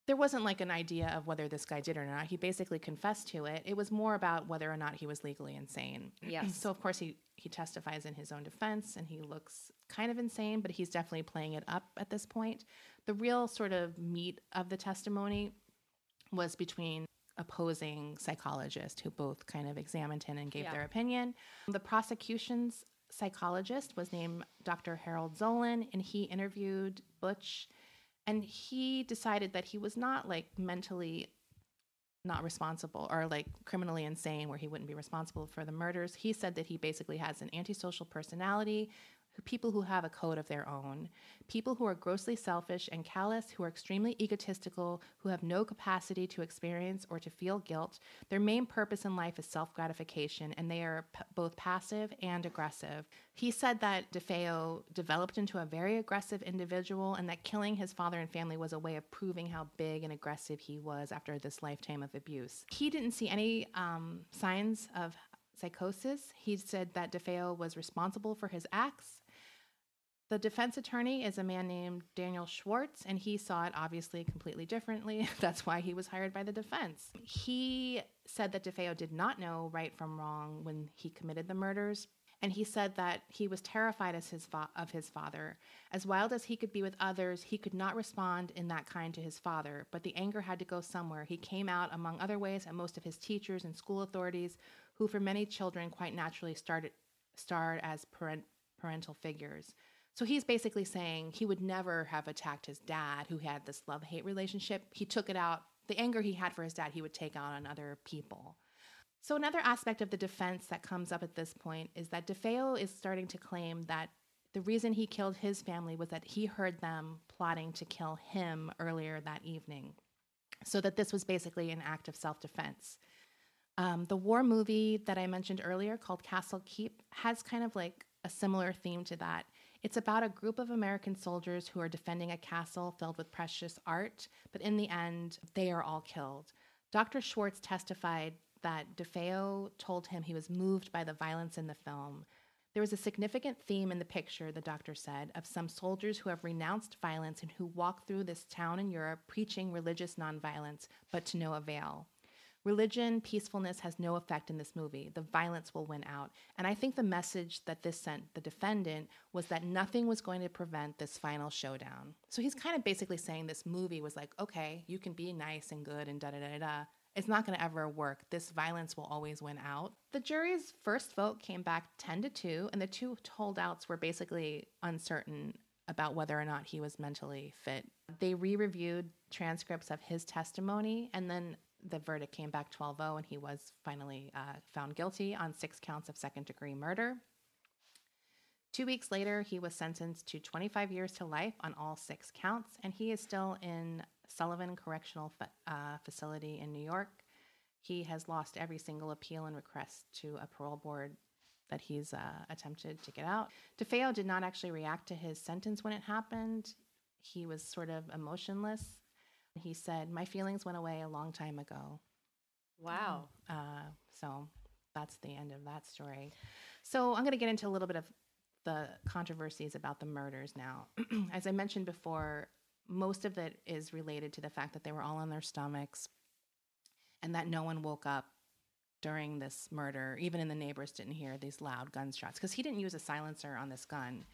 There wasn't like an idea of whether this guy did or not. He basically confessed to it. It was more about whether or not he was legally insane. Yes. So of course he he testifies in his own defense, and he looks kind of insane, but he's definitely playing it up at this point. The real sort of meat of the testimony was between opposing psychologists who both kind of examined him and gave Yeah. their opinion. The prosecution's psychologist was named Dr. Harold Zolan, and he interviewed Butch, and he decided that he was not like mentally not responsible or like criminally insane where he wouldn't be responsible for the murders. He said that he basically has an antisocial personality, people who have a code of their own, people who are grossly selfish and callous, who are extremely egotistical, who have no capacity to experience or to feel guilt. Their main purpose in life is self gratification, and they are p- both passive and aggressive. He said that DeFeo developed into a very aggressive individual, and that killing his father and family was a way of proving how big and aggressive he was after this lifetime of abuse. He didn't see any um, signs of psychosis. He said that DeFeo was responsible for his acts. The defense attorney is a man named Daniel Schwartz, and he saw it obviously completely differently. *laughs* That's why he was hired by the defense. He said that DeFeo did not know right from wrong when he committed the murders. And he said that he was terrified as his fa- of his father. As wild as he could be with others, he could not respond in that kind to his father. But the anger had to go somewhere. He came out, among other ways, at most of his teachers and school authorities, who, for many children, quite naturally started starred as parent, parental figures. So he's basically saying he would never have attacked his dad, who had this love hate relationship. He took it out, the anger he had for his dad, he would take out on other people. So, another aspect of the defense that comes up at this point is that DeFeo is starting to claim that the reason he killed his family was that he heard them plotting to kill him earlier that evening. So, that this was basically an act of self defense. Um, the war movie that I mentioned earlier called Castle Keep has kind of like a similar theme to that. It's about a group of American soldiers who are defending a castle filled with precious art, but in the end, they are all killed. Dr. Schwartz testified that DeFeo told him he was moved by the violence in the film. There was a significant theme in the picture, the doctor said, of some soldiers who have renounced violence and who walk through this town in Europe preaching religious nonviolence, but to no avail. Religion, peacefulness has no effect in this movie. The violence will win out. And I think the message that this sent the defendant was that nothing was going to prevent this final showdown. So he's kind of basically saying this movie was like, okay, you can be nice and good and da da da da. It's not going to ever work. This violence will always win out. The jury's first vote came back 10 to 2, and the two holdouts were basically uncertain about whether or not he was mentally fit. They re reviewed transcripts of his testimony, and then the verdict came back 12 0, and he was finally uh, found guilty on six counts of second degree murder. Two weeks later, he was sentenced to 25 years to life on all six counts, and he is still in Sullivan Correctional uh, Facility in New York. He has lost every single appeal and request to a parole board that he's uh, attempted to get out. DeFeo did not actually react to his sentence when it happened. He was sort of emotionless. He said, My feelings went away a long time ago. Wow. Uh, so that's the end of that story. So I'm going to get into a little bit of the controversies about the murders now. *clears throat* As I mentioned before, most of it is related to the fact that they were all on their stomachs and that no one woke up during this murder. Even in the neighbors didn't hear these loud gunshots because he didn't use a silencer on this gun.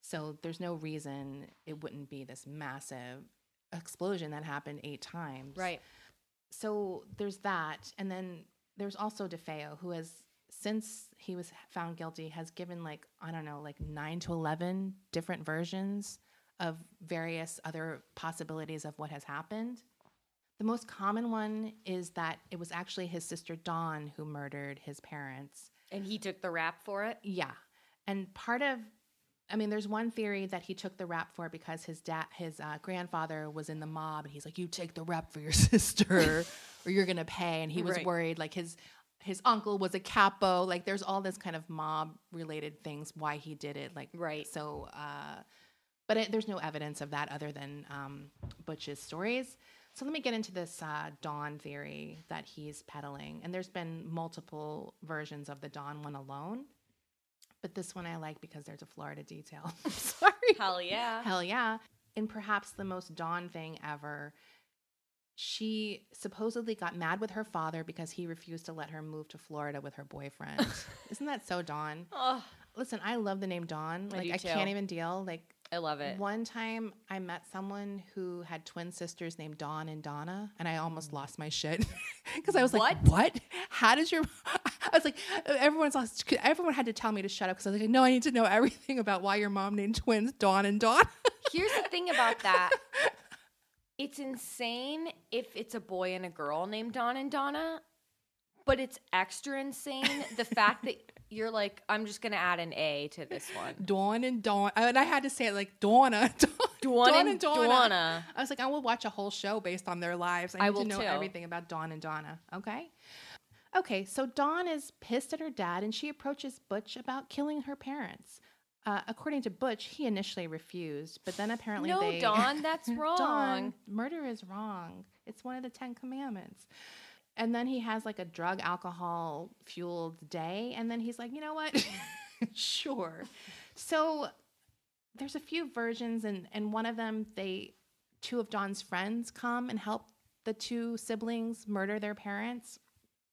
So there's no reason it wouldn't be this massive explosion that happened eight times Right. so there's that and then there's also defeo who has since he was found guilty, has given like, I don't know, like nine to 11 different versions of various other possibilities of what has happened. The most common one is that it was actually his sister Dawn who murdered his parents. And he took the rap for it. Yeah. And part of I mean, there's one theory that he took the rap for because his dad, his uh, grandfather was in the mob, and he's like, "You take the rap for your *laughs* sister, or you're gonna pay." And he was Right. worried, like his his uncle was a capo. Like, there's all this kind of mob related things why he did it. Like, Right. So, uh, but it, there's no evidence of that other than um, Butch's stories. So let me get into this uh, Dawn theory that he's peddling, and there's been multiple versions of the Dawn one alone. But this one I like because there's a Florida detail. *laughs* I'm sorry. Hell yeah. Hell yeah. And perhaps the most Dawn thing ever, she supposedly got mad with her father because he refused to let her move to Florida with her boyfriend. *laughs* Isn't that so Dawn? Oh, Listen, I love the name Dawn. I Like I too. can't even deal. Like I love it. one time I met someone who had twin sisters named Dawn and Donna, and I almost mm. lost my shit *laughs* because I was like, What? "What? How does your?" *laughs* I was like, uh, "Everyone's lost." Everyone had to tell me to shut up because I was like, "No, I need to know *laughs* everything about why your mom named twins Dawn and Dawn." *laughs* Here's the thing about that. It's insane if it's a boy and a girl named Don and Donna, but it's extra insane the fact that you're like, I'm just gonna add an A to this one. Dawn and Dawn, and I had to say it like Donna, Dawn and Donna. I was like, I will watch a whole show based on their lives. I I need will to know too. everything about Dawn and Donna. Okay. Okay, so Dawn is pissed at her dad and she approaches Butch about killing her parents. Uh, according to Butch, he initially refused, but then apparently No, they. Dawn, *laughs* that's wrong. Dawn, murder is wrong. It's one of the Ten Commandments. And then he has like a drug alcohol fueled day. And then he's like, you know what? *laughs* sure. So there's a few versions, and, and one of them, they, two of Dawn's friends come and help the two siblings murder their parents.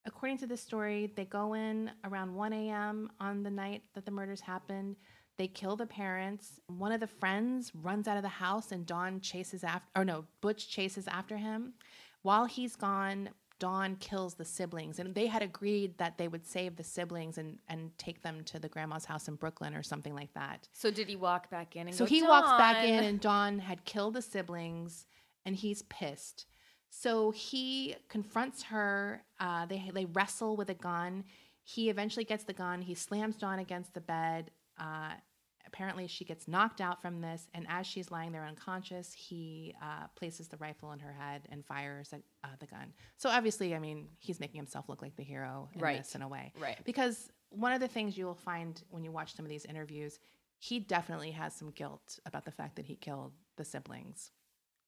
According to this story, they go in around 1 a.m. on the night that the murders happened. They kill the parents. One of the friends runs out of the house, and Dawn chases after, or no, Butch chases after him. While he's gone, Dawn kills the siblings, and they had agreed that they would save the siblings and, and take them to the grandma's house in Brooklyn or something like that. So did he walk back in and So go, he walks back in, and Dawn had killed the siblings, and he's pissed. So he confronts her. Uh, they they wrestle with a gun. He eventually gets the gun. He slams Dawn against the bed. Uh, apparently, she gets knocked out from this, and as she's lying there unconscious, he uh, places the rifle in her head and fires at, uh, the gun. So obviously, I mean, he's making himself look like the hero in Right. this in a way, Right. Because one of the things you will find when you watch some of these interviews, he definitely has some guilt about the fact that he killed the siblings.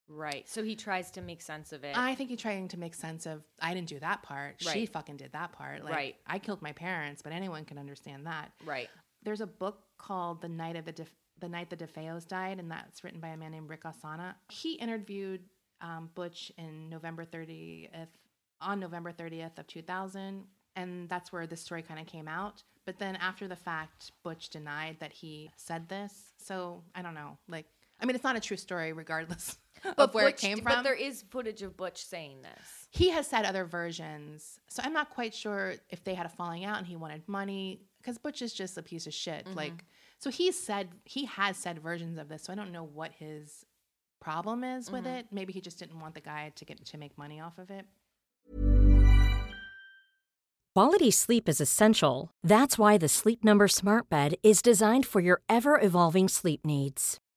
Right. So he tries to make sense of it. I think he's trying to make sense of I didn't do that part. She fucking did that part. Like, Right. I killed my parents, but anyone can understand that. right. There's a book called The Night of the Def- The Night the DeFeos Died, and that's written by a man named Ric Osuna. He interviewed um, Butch in November 30th on November 30th of 2000, and that's where this story kind of came out. But then after the fact, Butch denied that he said this. So I don't know. Like, I mean, it's not a true story, regardless *laughs* of where Butch- it came But from. there is footage of Butch saying this. he has said other versions. So I'm not quite sure if they had a falling out and he wanted money because Butch is just a piece of shit. Mm-hmm. Like, so he said he has said versions of this. So I don't know what his problem is with Mm-hmm. it. Maybe he just didn't want the guy to get to make money off of it. Quality sleep is essential. That's why the Sleep Number Smart Bed is designed for your ever evolving sleep needs.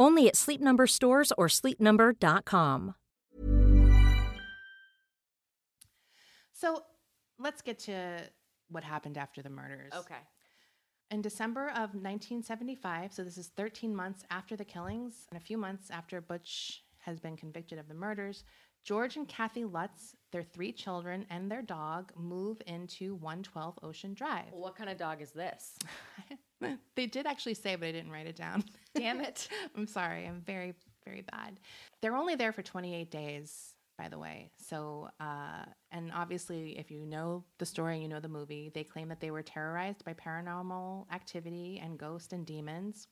Only at Sleep Number stores or sleepnumber.com. So let's get to what happened after the murders. Okay. In December of 1975, so this is 13 months after the killings and a few months after Butch has been convicted of the murders, George and Kathy Lutz, their three children, and their dog move into 112 Ocean Drive. What kind of dog is this? *laughs* *laughs* they did actually say, but I didn't write it down. *laughs* Damn it. *laughs* I'm sorry. I'm very, very bad. They're only there for 28 days, by the way. So, uh, and obviously, if you know the story and you know the movie, they claim that they were terrorized by paranormal activity and ghosts and demons.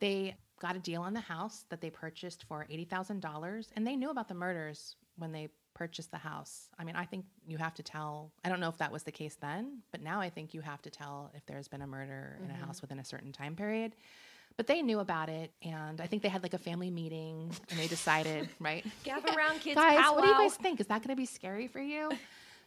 They got a deal on the house that they purchased for $80,000, and they knew about the murders when they purchased the house. I mean, I think you have to tell, I don't know if that was the case then, but now I think you have to tell if there's been a murder in a house mm-hmm. within a certain time period. But they knew about it, and I think they had like a family meeting and they decided, *laughs* right? Gather around, kids. guys, what do you guys think? Is that going to be scary for you?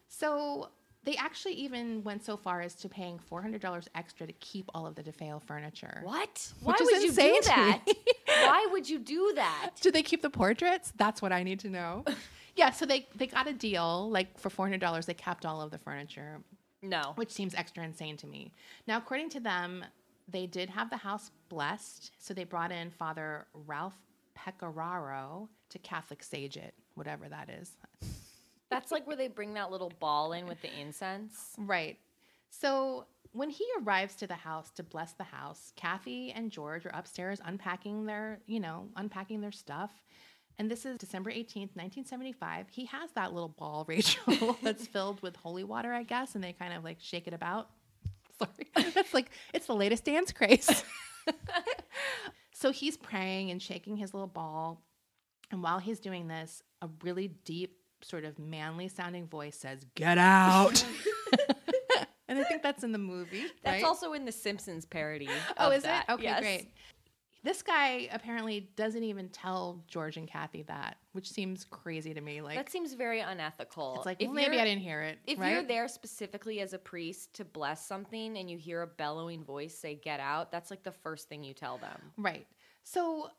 so they actually even went so far as to paying $400 extra to keep all of the DeFeo furniture. What? Why would you do that? Why would you do that? Do they keep the portraits? That's what I need to know. *laughs* yeah, so they they got a deal like for four hundred dollars. They kept all of the furniture, No. which seems extra insane to me. Now, according to them, they did have the house blessed, so they brought in Father Ralph Pecoraro to Catholic sage it, whatever that is. That's like where they bring that little ball in with the incense. Right. So when he arrives to the house to bless the house, Kathy and George are upstairs unpacking their, you know, unpacking their stuff. And this is December 18th, 1975. He has that little ball, *laughs* Rachel, that's *laughs* filled with holy water, I guess, and they kind of like shake it about. *laughs* Sorry. That's like, it's the latest dance craze. so he's praying and shaking his little ball. And while he's doing this, a really deep, sort of manly sounding voice says, Get out. and I think that's in the movie. That's right? also in the Simpsons parody. Oh, is that. it? Okay, Yes. great. This guy apparently doesn't even tell George and Kathy that, which seems crazy to me. Like, That seems very unethical. it's like, If well, maybe I didn't hear it. If right? you're there specifically as a priest to bless something and you hear a bellowing voice say "get out," that's like the first thing you tell them. Right. So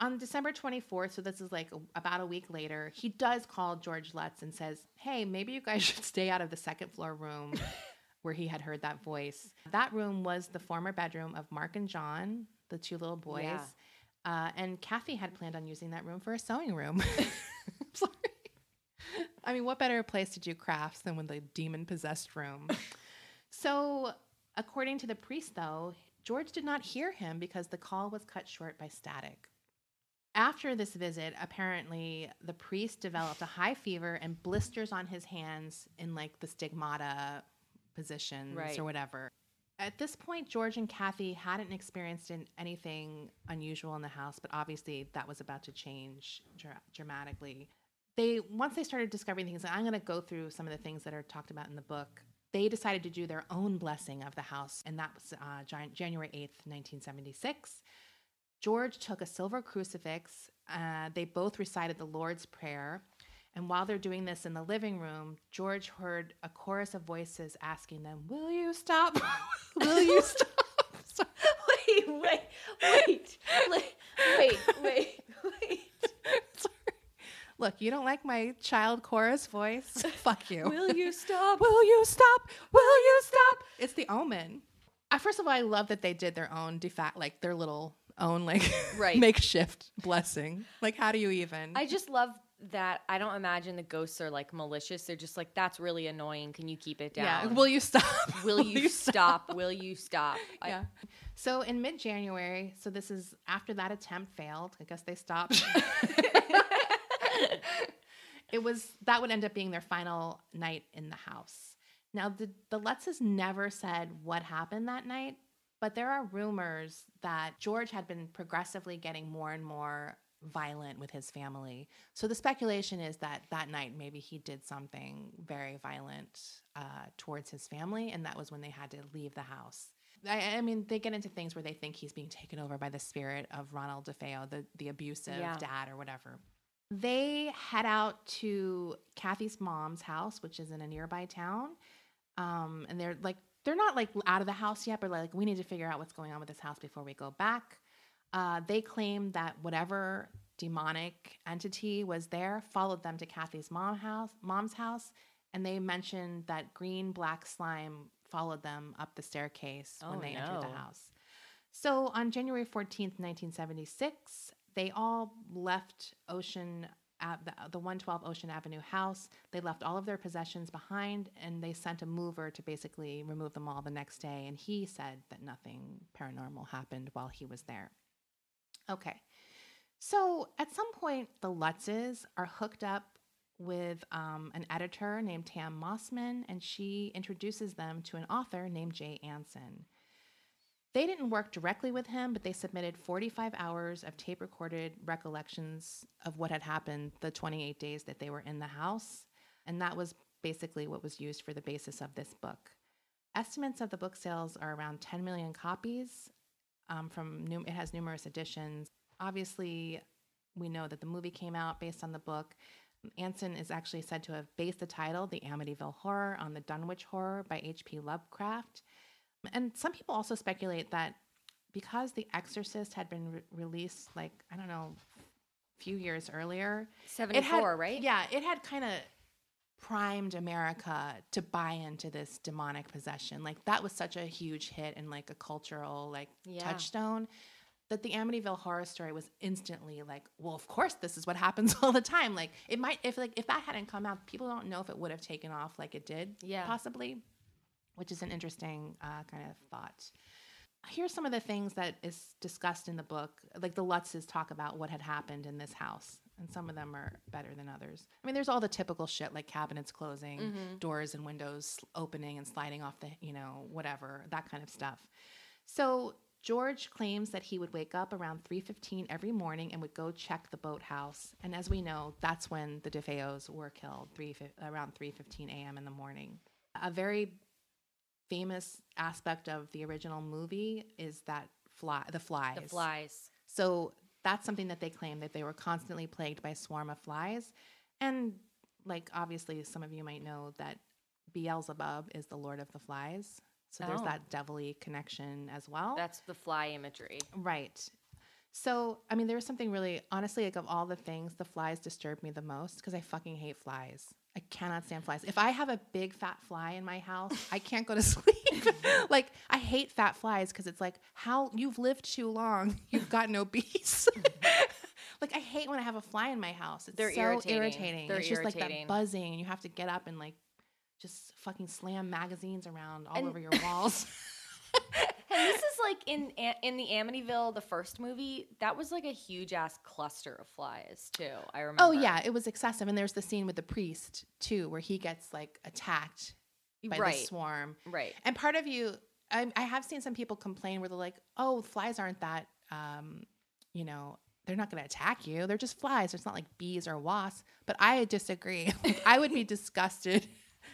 on December 24th, so this is like about a week later, he does call George Lutz and says, Hey, maybe you guys *laughs* should stay out of the second floor room *laughs* where he had heard that voice. That room was the former bedroom of Mark and John, the two little boys. Yeah. Uh, and Kathy had planned on using that room for a sewing room. *laughs* *laughs* Sorry. I mean, what better place to do crafts than with the demon possessed room? *laughs* so, according to the priest, though, George did not hear him because the call was cut short by static. After this visit, apparently the priest developed a high fever and blisters on his hands in like the stigmata positions Right. or whatever. At this point, George and Kathy hadn't experienced an- anything unusual in the house, but obviously that was about to change dra- dramatically. They once they started discovering things, and I'm going to go through some of the things that are talked about in the book. They decided to do their own blessing of the house, and that was uh, January 8th, 1976. George took a silver crucifix. Uh, they both recited the Lord's Prayer. And while they're doing this in the living room, George heard a chorus of voices asking them, Will you stop? *laughs* Will you *laughs* stop? So- *laughs* wait, wait, wait, wait, wait, wait, wait. Look, you don't like my child chorus voice? Fuck you. Will you stop? Will you stop? Will you stop? It's the omen. I, first of all, I love that they did their own defact, like their little own like Right. makeshift blessing. Like, how do you even? I just love that. I don't imagine the ghosts are like malicious. They're just like, that's really annoying. Can you keep it down? yeah. Will you stop? *laughs* Will you stop? Will you stop? I- *laughs* yeah. So in mid January, so this is after that attempt failed. I guess they stopped. *laughs* it was that would end up being their final night in the house. Now the the Lutzes never said what happened that night, but there are rumors that George had been progressively getting more and more violent with his family. So the speculation is that that night maybe he did something very violent uh, towards his family, and that was when they had to leave the house. I, I mean, they get into things where they think he's being taken over by the spirit of Ronald DeFeo, the the abusive Yeah. dad or whatever. They head out to Kathy's mom's house, which is in a nearby town, um, and they're like they're not like out of the house yet, but like we need to figure out what's going on with this house before we go back. Uh, they claim that whatever demonic entity was there followed them to Kathy's mom house, mom's house, and they mentioned that green black slime followed them up the staircase when Oh, they entered the house. So on January 14th, 1976, they all left Ocean at the, the 112 Ocean Avenue house. They left all of their possessions behind and they sent a mover to basically remove them all the next day. And he said that nothing paranormal happened while he was there. Okay. So at some point, the Lutzes are hooked up with um, an editor named Tam Mossman, and she introduces them to an author named Jay Anson. They didn't work directly with him, but they submitted 45 hours of tape recorded recollections of what had happened the 28 days that they were in the house. And that was basically what was used for the basis of this book. Estimates of the book sales are around 10 million copies. Um, from num- it has numerous editions. Obviously, we know that the movie came out based on the book. Anson is actually said to have based the title, The Amityville Horror, on the Dunwich Horror by H.P. Lovecraft. And some people also speculate that because The Exorcist had been re- released, like, I don't know, a few years earlier, it 74, had, right? Yeah, it had kind of primed America to buy into this demonic possession. Like, that was such a huge hit and like a cultural, like, Yeah. touchstone that the Amityville horror story was instantly like, well, of course this is what happens *laughs* all the time. Like it might if like if that hadn't come out, people don't know if it would have taken off like it did, Yeah. possibly, which is an interesting uh, kind of thought. Here's some of the things that is discussed in the book. Like the Lutzes talk about what had happened in this house, and some of them are better than others. I mean, there's all the typical shit like cabinets closing, mm-hmm. doors and windows opening and sliding off the, you know, whatever, that kind of stuff. So George claims that he would wake up around 3:15 every morning and would go check the boathouse. And as we know, that's when the DeFeos were killed, 3 around 3:15 a.m. in the morning. A very famous aspect of the original movie is that fly the flies. The flies. So that's something that they claim that they were constantly plagued by a swarm of flies. And like obviously some of you might know that Beelzebub is the lord of the flies. So there's Oh. that devilly connection as well. That's the fly imagery. right. So, I mean, there was something really, honestly, like of all the things, the flies disturb me the most because I fucking hate flies. I cannot stand flies. If I have a big fat fly in my house, I can't go to *laughs* sleep. *laughs* like, I hate fat flies because it's like, how you've lived too long, *laughs* you've got no bees. like, I hate when I have a fly in my house. It's They're so irritating. irritating. They're it's just like that buzzing, and you have to get up and like just fucking slam magazines around all And- over your walls. And this is like in in the Amityville, the first movie. That was like a huge ass cluster of flies too. I remember. Oh yeah, it was excessive. And there's the scene with the priest too, where he gets like attacked by right, the swarm. right. And part of you, I, I have seen some people complain where they're like, "Oh, flies aren't that, um, you know, they're not going to attack you. They're just flies. It's not like bees or wasps." But I disagree. Like, *laughs* I would be disgusted.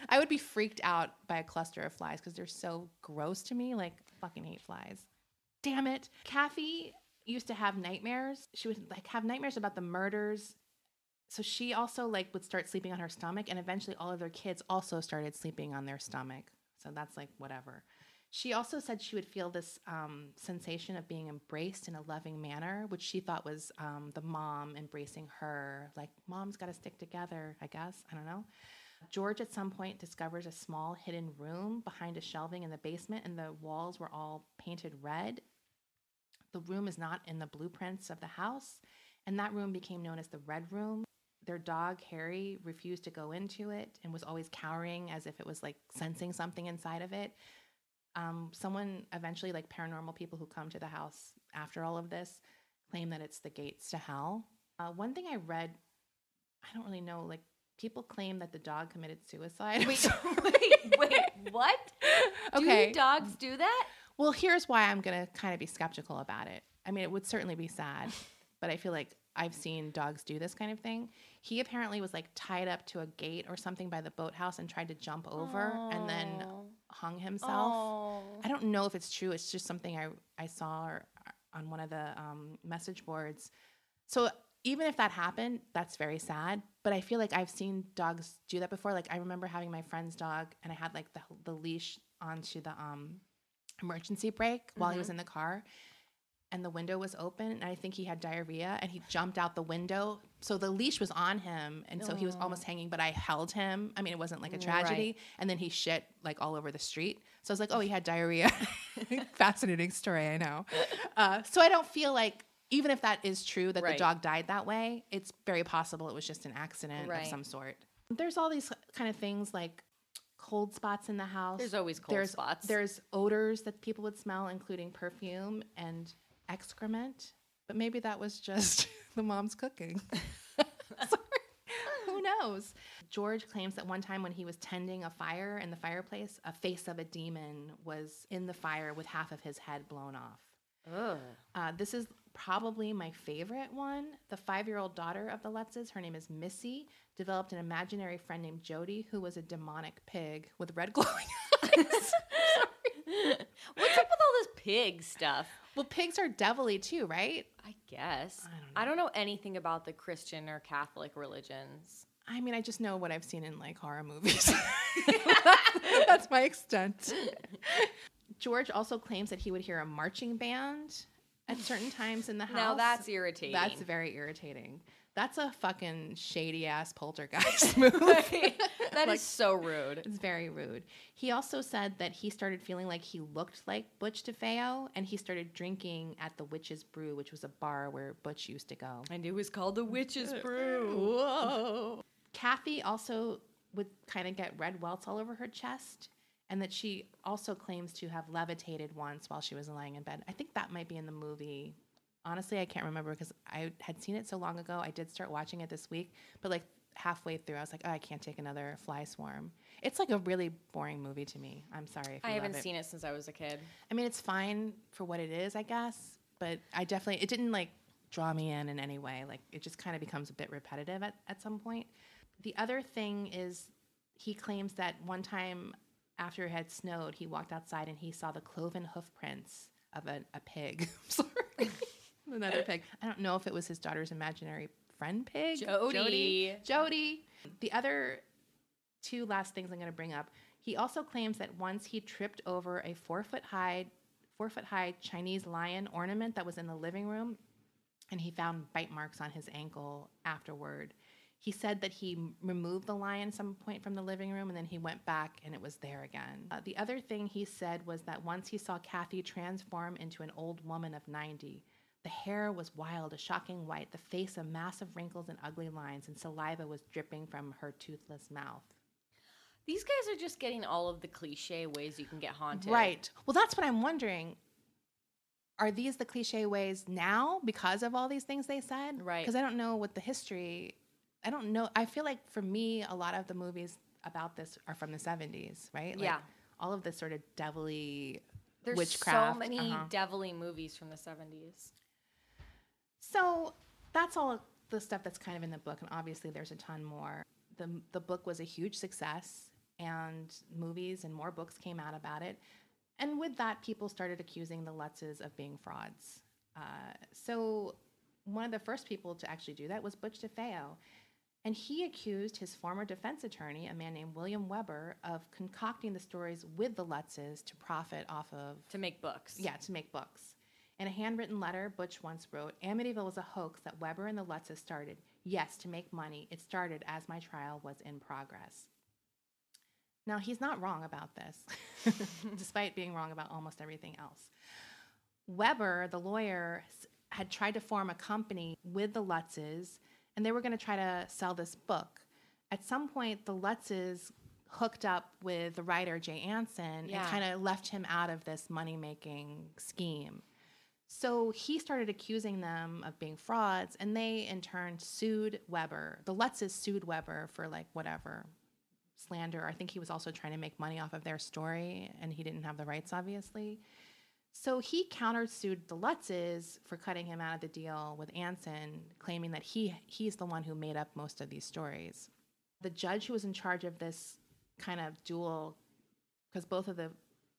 I would be freaked out by a cluster of flies because they're so gross to me. Like, fucking hate flies. Damn it. Kathy used to have nightmares. She would like have nightmares about the murders. So she also like would start sleeping on her stomach and eventually all of their kids also started sleeping on their stomach. So that's like whatever. She also said she would feel this um, sensation of being embraced in a loving manner, which she thought was um, the mom embracing her. Like, mom's got to stick together, I guess. I don't know. George at some point discovers a small hidden room behind a shelving in the basement, and the walls were all painted red. The room is not in the blueprints of the house, and that room became known as the Red Room. Their dog, Harry, refused to go into it and was always cowering as if it was like sensing something inside of it. Um, someone eventually, like paranormal people who come to the house after all of this, claim that it's the gates to hell. Uh, one thing I read, I don't really know, like people claim that the dog committed suicide. Wait, *laughs* *laughs* wait, wait. What? Okay. Do dogs do that? Well, here's why I'm going to kind of be skeptical about it. I mean, it would certainly be sad, *laughs* but I feel like I've seen dogs do this kind of thing. He apparently was like tied up to a gate or something by the boathouse and tried to jump over and then hung himself. Oh. I don't know if it's true. It's just something I, I saw or, on one of the um, message boards. So even if that happened, that's very sad. But I feel like I've seen dogs do that before. Like I remember having my friend's dog, and I had like the the leash onto the um, emergency brake while he was in the car, and the window was open, and I think he had diarrhea, and he jumped out the window. So the leash was on him, and so he was almost hanging. But I held him. I mean, it wasn't like a tragedy. And then he shit like all over the street. So I was like, oh, he had diarrhea. *laughs* Fascinating story, I know. Uh, so I don't feel like even if that is true that Right. the dog died that way, it's very possible it was just an accident Right. of some sort. There's all these kind of things like cold spots in the house. There's always cold there's, spots. There's odors that people would smell, including perfume and excrement. But maybe that was just *laughs* the mom's cooking. *laughs* Sorry. Who knows? George claims that one time when he was tending a fire in the fireplace, a face of a demon was in the fire with half of his head blown off. Uh, this is probably my favorite one. The five year old daughter of the Lutzes, her name is Missy, developed an imaginary friend named Jody who was a demonic pig with red *laughs* glowing eyes. Sorry. *laughs* What's up with all this pig stuff? well, pigs are devilly too, right? I guess. I don't I don't know anything about the Christian or Catholic religions. I mean, I just know what I've seen in like horror movies. *laughs* That's my extent. George also claims that he would hear a marching band at certain times in the house. Now that's irritating. That's very irritating. That's a fucking shady ass poltergeist *laughs* move. That is Like- so rude. It's very rude. He also said that he started feeling like he looked like Butch DeFeo, and he started drinking at the Witch's Brew, which was a bar where Butch used to go. And it was called the witch's *laughs* brew. Whoa. Kathy also would kind of get red welts all over her chest, and that she also claims to have levitated once while she was lying in bed. I think that might be in the movie. Honestly, I can't remember because I had seen it so long ago. I did start watching it this week, but like halfway through, I was like, oh, I can't take another fly swarm. It's like a really boring movie to me. I'm sorry I haven't it. seen it since I was a kid. I mean, it's fine for what it is, I guess, but I definitely it didn't like draw me in in any way. Like it just kind of becomes a bit repetitive at, at some point. The other thing is he claims that one time after it had snowed, he walked outside and he saw the cloven hoof prints of a, a pig. *laughs* Sorry. *laughs* Another pig. I don't know if it was his daughter's imaginary friend pig. Jody. Jody. Jody. The other two last things I'm going to bring up. He also claims that once he tripped over a four foot high, four foot high Chinese lion ornament that was in the living room, and he found bite marks on his ankle afterward. He said that he removed the lion some point from the living room and then he went back and it was there again. Uh, the other thing he said was that once he saw Kathy transform into an old woman of 90. The hair was wild, a shocking white, the face a mass of wrinkles and ugly lines, and saliva was dripping from her toothless mouth. These guys are just getting all of the cliche ways you can get haunted. Right. Well, that's what I'm wondering. Are these the cliche ways now because of all these things they said? Right. Because I don't know what the history. I don't know. I feel like for me, a lot of the movies about this are from the 70s, right? Like, Yeah. All of this sort of devilly There's witchcraft. so many uh-huh. devilly movies from the 70s. So that's all the stuff that's kind of in the book, and obviously there's a ton more. the The book was a huge success, and movies and more books came out about it. And with that, people started accusing the Lutzes of being frauds. Uh, so one of the first people to actually do that was Butch DeFeo. And he accused his former defense attorney, a man named William Weber, of concocting the stories with the Lutzes to profit off of To make books. yeah, to make books. In a handwritten letter, Butch once wrote, Amityville was a hoax that Weber and the Lutzes started. Yes, to make money. It started as my trial was in progress. Now, he's not wrong about this, *laughs* despite being wrong about almost everything else. Weber, the lawyer, had tried to form a company with the Lutzes, and they were going to try to sell this book. At some point, the Lutzes hooked up with the writer Jay Anson Yeah. and kind of left him out of this money making scheme. So he started accusing them of being frauds, and they in turn sued Weber. The Lutzes sued Weber for like whatever slander. I think he was also trying to make money off of their story, and he didn't have the rights, obviously. So he countersued the Lutzes for cutting him out of the deal with Anson, claiming that he he's the one who made up most of these stories. The judge who was in charge of this kind of dual, because both of the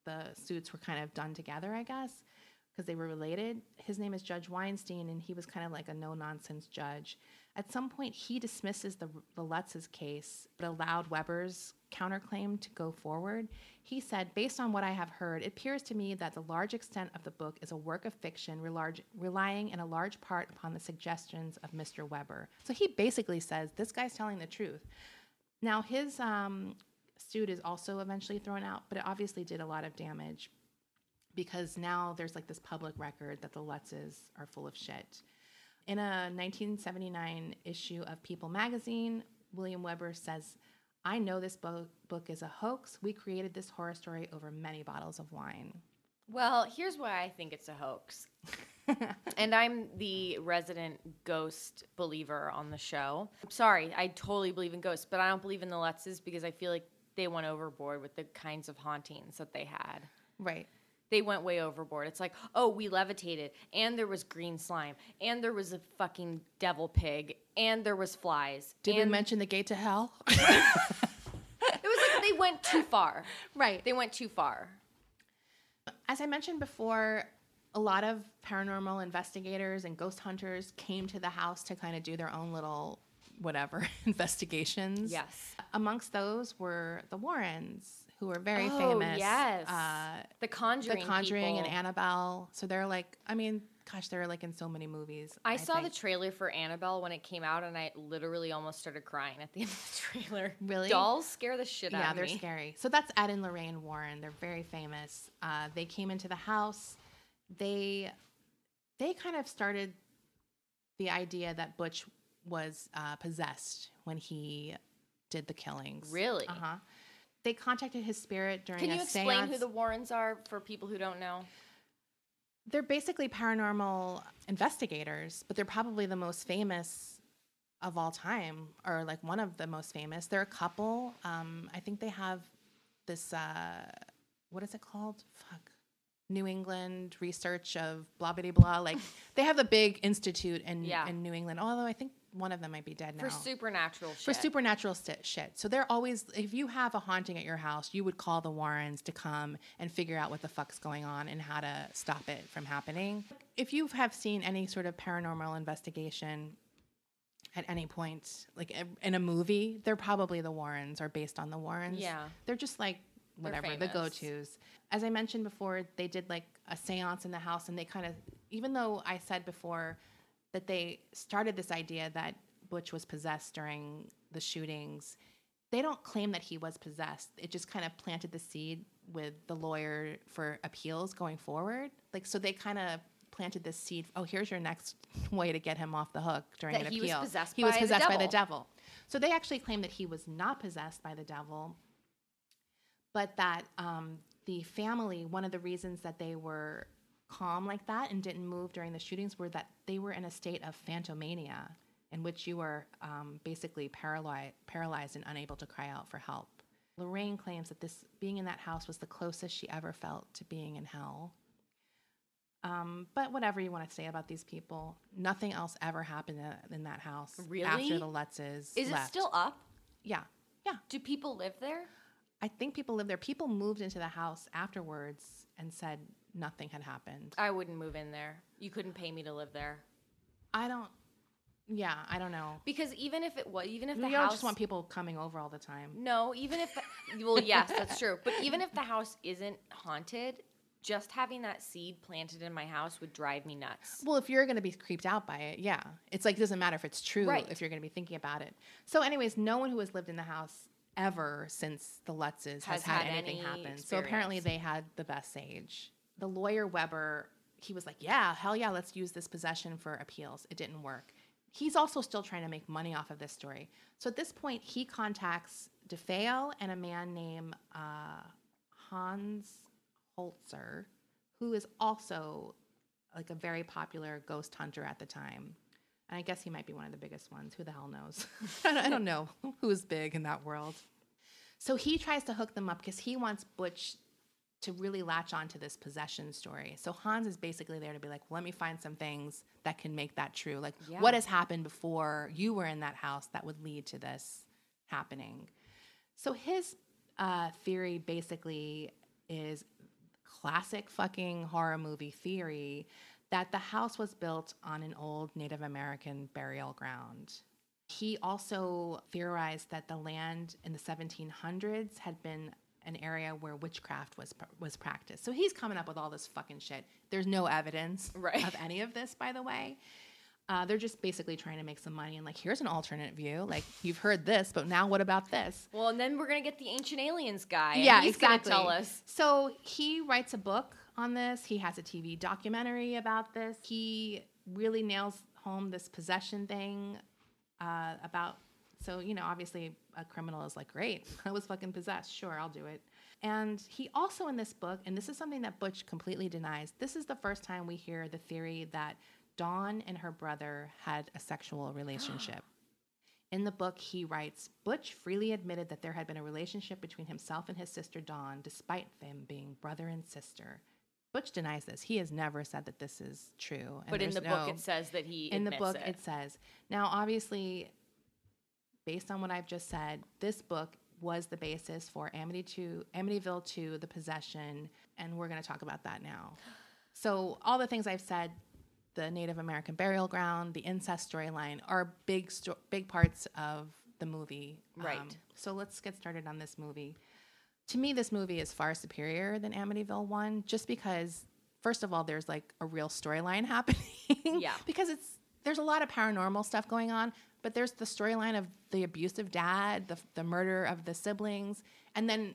the suits were kind of done together, I guess, because they were related. His name is Judge Weinstein, and he was kind of like a no nonsense judge. At some point, he dismisses the, the Lutz's case, but allowed Weber's counterclaim to go forward. He said, Based on what I have heard, it appears to me that the large extent of the book is a work of fiction relarge, relying in a large part upon the suggestions of Mr. Weber. So he basically says, This guy's telling the truth. Now, his um, suit is also eventually thrown out, but it obviously did a lot of damage because now there's like this public record that the Lutzes are full of shit. In a 1979 issue of People magazine, William Weber says, I know this bo- book is a hoax. We created this horror story over many bottles of wine. Well, here's why I think it's a hoax. *laughs* and I'm the resident ghost believer on the show. I'm sorry, I totally believe in ghosts, but I don't believe in the Lutzes because I feel like they went overboard with the kinds of hauntings that they had. Right. They went way overboard. It's like, oh, we levitated, and there was green slime, and there was a fucking devil pig, and there was flies. Did and we mention the gate to hell? *laughs* *laughs* it was like they went too far. right. They went too far. As I mentioned before, a lot of paranormal investigators and ghost hunters came to the house to kind of do their own little whatever *laughs* investigations. Yes. Amongst those were the Warrens, who were very Oh, famous. yes. Uh, The Conjuring. the Conjuring and. Annabelle. So they're like, I mean, gosh, they're like in so many movies. I, saw the trailer for Annabelle when it came out, and I literally almost started crying at the *laughs* end of the trailer. Really? Dolls scare the shit out of me. yeah, they're scary. So that's Ed and Lorraine Warren. They're very famous. Uh, they came into the house. They they kind of started the idea that Butch was uh, possessed when he did the killings. Really? Uh huh. They contacted his spirit during the. Can you explain who the Warrens are for people who don't know? they're basically paranormal investigators, but they're probably the most famous of all time, or like one of the most famous. They're a couple. Um, I think they have this. Uh, what is it called? Fuck. New England Research of blah blah blah. Like *laughs* they have a big institute in Yeah. in New England. Although I think one of them might be dead now For supernatural shit. for supernatural st- shit. So they're always, if you have a haunting at your house, you would call the Warrens to come and figure out what the fuck's going on and how to stop it from happening. If you have seen any sort of paranormal investigation at any point, like in a movie, they're probably the Warrens or based on the Warrens. Yeah. They're just like whatever, the go-to's As I mentioned before, they did like a seance in the house, and they kind of, even though I said before that they started this idea that Butch was possessed during the shootings, they don't claim that he was possessed. It just kind of planted the seed with the lawyer for appeals going forward. Like, so they kind of planted this seed. Oh, here's your next *laughs* way to get him off the hook during That an he was appeal. possessed he was by the possessed by the devil. devil. So they actually claim that he was not possessed by the devil, but that um, the family, one of the reasons that they were calm like that and didn't move during the shootings were that they were in a state of phantomania in which you were um, basically paralyzed, paralyzed and unable to cry out for help. Lorraine claims that this being in that house was the closest she ever felt to being in hell. Um, but whatever you want to say about these people, nothing else ever happened in, in that house Really? after the Lutzes Is left. it still up? Yeah, yeah. Do people live there? I think people live there. People moved into the house afterwards and said nothing had happened. I wouldn't move in there. You couldn't pay me to live there. I don't. Yeah, I don't know. Because even if it was, even if We the don't house, just want people coming over all the time. no, even if, well, yes, that's true. But even if the house isn't haunted, just having that seed planted in my house would drive me nuts. Well, if you're going to be creeped out by it, yeah, it's like it doesn't matter if it's true. Right. If you're going to be thinking about it. So, anyways, no one who has lived in the house ever since the Lutzes has, Has had, had anything any happen. So apparently they had the best sage. The lawyer Weber, he was like, "Yeah, hell yeah, let's use this possession for appeals." It didn't work. He's also still trying to make money off of this story. So at this point, he contacts DeFeo and a man named uh, Hans Holzer, who is also like a very popular ghost hunter at the time. And I guess he might be one of the biggest ones. Who the hell knows? I, *laughs* don't, I don't know *laughs* who's big in that world. So he tries to hook them up because he wants Butch to really latch on to this possession story. So Hans is basically there to be like, let me find some things that can make that true. Like, Yeah. what has happened before you were in that house that would lead to this happening? So his uh, theory basically is classic fucking horror movie theory that the house was built on an old Native American burial ground. He also theorized that the land in the 1700s had been an area where witchcraft was was practiced. So he's coming up with all this fucking shit. There's no evidence *laughs* Right. of any of this, by the way. Uh, they're just basically trying to make some money and like, here's an alternate view. Like you've heard this, but now what about this? Well, and then we're gonna get the ancient aliens guy. yeah, he's exactly. Gonna tell us. So he writes a book on this. He has a TV documentary about this. He really nails home this possession thing uh, about. So you know, obviously, a criminal is like, "Great, *laughs* I was fucking possessed. Sure, I'll do it." And he also in this book, and this is something that Butch completely denies. This is the first time we hear the theory that Dawn and her brother had a sexual *gasps* relationship. In the book, he writes Butch freely admitted that there had been a relationship between himself and his sister Dawn, despite them being brother and sister. Butch denies this. He has never said that this is true. and But in the there's book, it says that he in the book it. it says. Now, obviously, based on what I've just said, this book was the basis for Amity to Amityville 2, The Possession, and we're going to talk about that now. So, all the things I've said, the Native American burial ground, the incest storyline, are big, sto- big parts of the movie. Um, Right. so let's get started on this movie. To me, this movie is far superior than Amityville 1, just because, first of all, there's like a real storyline *laughs* happening. Yeah. because it's there's a lot of paranormal stuff going on, but there's the storyline of the abusive dad, the the murder of the siblings, and then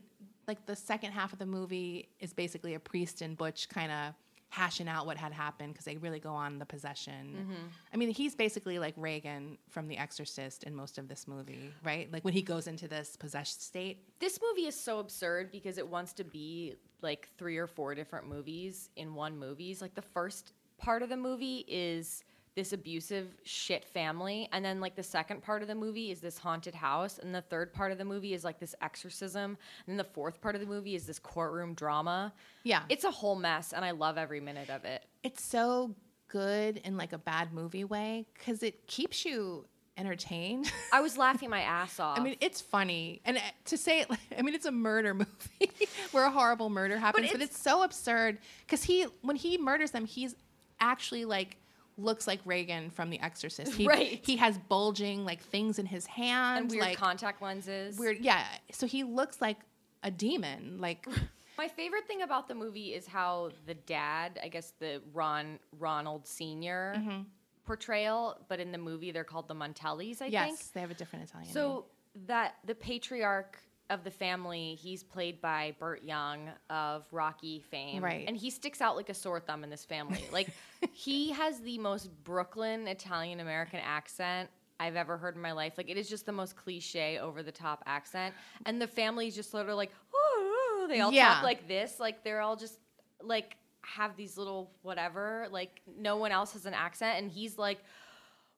like the second half of the movie is basically a priest and Butch kind of hashing out what had happened because they really go on the possession. Mm-hmm. I mean, he's basically like Reagan from The Exorcist in most of this movie, right? Like when he goes into this possessed state. This movie is so absurd because it wants to be like three or four different movies in one movie. Like the first part of the movie is this abusive shit family, and then like the second part of the movie is this haunted house, and the third part of the movie is like this exorcism, and then the fourth part of the movie is this courtroom drama. Yeah. It's a whole mess, and I love every minute of it. it's so good in like a bad movie way because it keeps you entertained. I was *laughs* laughing my ass off. I mean, it's funny, and uh, to say it, *laughs* I mean, it's a murder *laughs* movie where a horrible murder happens, but it's, it's- so absurd because he, when he murders them, he's actually like looks like Reagan from The Exorcist. He, Right. He has bulging like things in his hands, and weird like contact lenses. weird. Yeah. So he looks like a demon. Like, *laughs* My favorite thing about the movie is how the dad, I guess the Ron Ronald senior Mm-hmm. portrayal, but in the movie they're called the Montellis, I yes, think. they have a different Italian. name. So that the patriarch of the family, he's played by Burt Young of Rocky fame. Right. And he sticks out like a sore thumb in this family. *laughs* Like he has the most Brooklyn Italian American accent I've ever heard in my life. Like it is just the most cliche over the top accent. And the family is just sort of like, "Ooh," they all Yeah. talk like this. Like they're all just like have these little whatever. Like no one else has an accent. And he's like,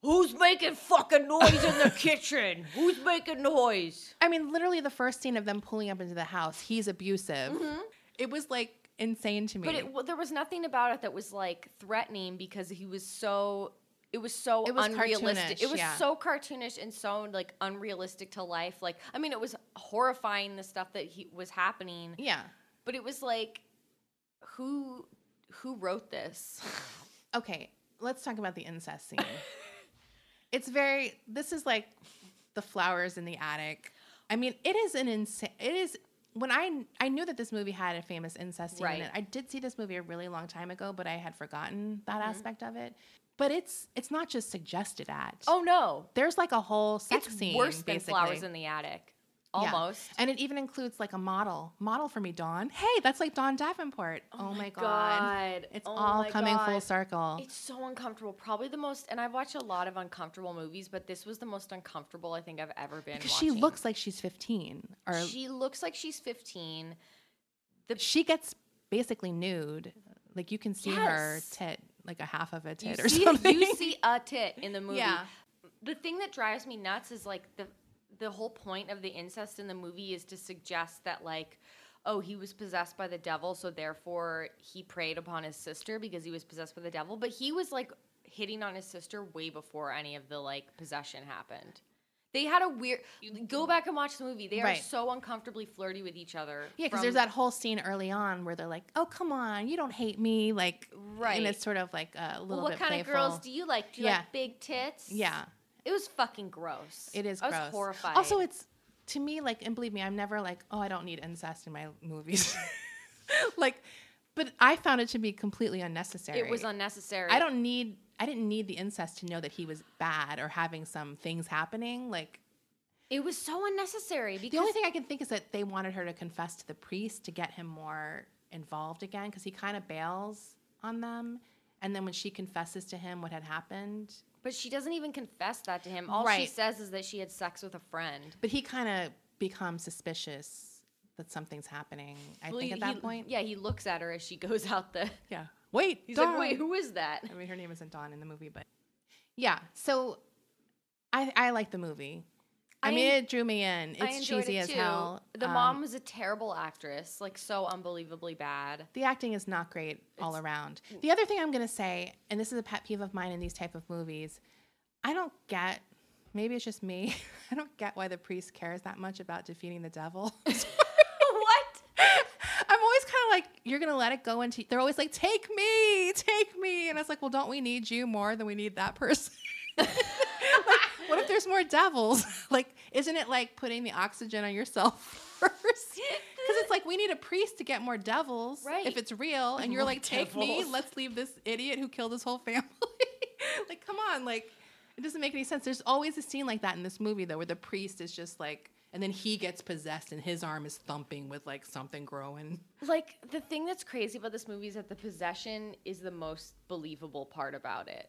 Who's making fucking noise in the kitchen? *laughs* Who's making noise? I mean, literally the first scene of them pulling up into the house, he's abusive. It was like insane to me. Mm-hmm. But it, well, there was nothing about it that was like threatening because he was so. It was so It was unrealistic. It was yeah. so cartoonish and so like unrealistic to life. Like, I mean, it was horrifying the stuff that he was happening, yeah. but it was like, who who wrote this? *laughs* Okay, let's talk about the incest scene. *laughs* it's very. This is like the flowers in the attic. I mean, it is an insane. It is when I I knew that this movie had a famous incest scene in Right. it. I did see this movie a really long time ago, but I had forgotten that Mm-hmm. aspect of it. But it's it's not just suggested at. Oh no, there's like a whole sex it's scene. worse than basically. flowers in the attic. Yeah. Almost. And it even includes like a model. Model for me, Dawn. Hey, that's like Dawn Davenport. Oh, oh my god. God. It's Oh all coming full circle. It's so uncomfortable. Probably the most, and I've watched a lot of uncomfortable movies, but this was the most uncomfortable I think I've ever been. Because she looks like she's 15. Or she, looks like she's 15. The she gets basically nude. Like you can see her tit, like a half of a You tit or see, something. you see a tit in the *laughs* movie. Yeah. The thing that drives me nuts is like the the whole point of the incest in the movie is to suggest that like oh he was possessed by the devil so therefore he preyed upon his sister because he was possessed by the devil. But he was like hitting on his sister way before any of the like possession happened. They had a weird go back and watch the movie. They are so uncomfortably flirty with each other Yeah, because from- there's that whole scene early on where they're like, "Oh, come on, you don't hate me," like, Right. And it's sort of like a little well, what kind playful. of girls do you like? Do you Yeah. like big tits? Yeah, it was fucking gross it is I was horrified Also, it's to me like, and believe me, I'm never like, "Oh, I don't need incest in my movies," *laughs* like, but I found it to be completely unnecessary. It was unnecessary. I don't need. I didn't need the incest to know that he was bad or having some things happening. Like It was so unnecessary because the only thing I can think is that they wanted her to confess to the priest to get him more involved again because he kind of bails on them. And then when she confesses to him what had happened, But she doesn't even confess that to him. All she Right. says is that she had sex with a friend. but he kind of becomes suspicious that something's happening. I Well, think he- at that he- point, Yeah, he looks at her as she goes out the. yeah. Wait, He's Dawn. like, wait, who is that? I mean, her name isn't Dawn in the movie, but yeah. So I I like the movie. I, I mean, it drew me in. It's cheesy it as hell. The Um, mom was a terrible actress, like so unbelievably bad. the acting is not great all around. The other thing I'm going to say, and this is a pet peeve of mine in these type of movies, I don't get. Maybe it's just me. *laughs* I don't get why the priest cares that much about defeating the devil. *laughs* *laughs* what? I'm always kind of like, you're gonna let it go into. They're always like, take me, take me, and I was like, well, don't we need you more than we need that person? Like, what if there's more devils? *laughs* like, isn't it like putting the oxygen on yourself *laughs* first? Because it's like we need a priest to get more devils, Right. If it's real, and you're like, take me, let's leave this idiot who killed his whole family. *laughs* like, come on, like. It doesn't make any sense. There's always a scene like that in this movie, though, where the priest is just like, and then he gets possessed and his arm is thumping with like something growing. Like the thing that's crazy about this movie is that the possession is the most believable part about it.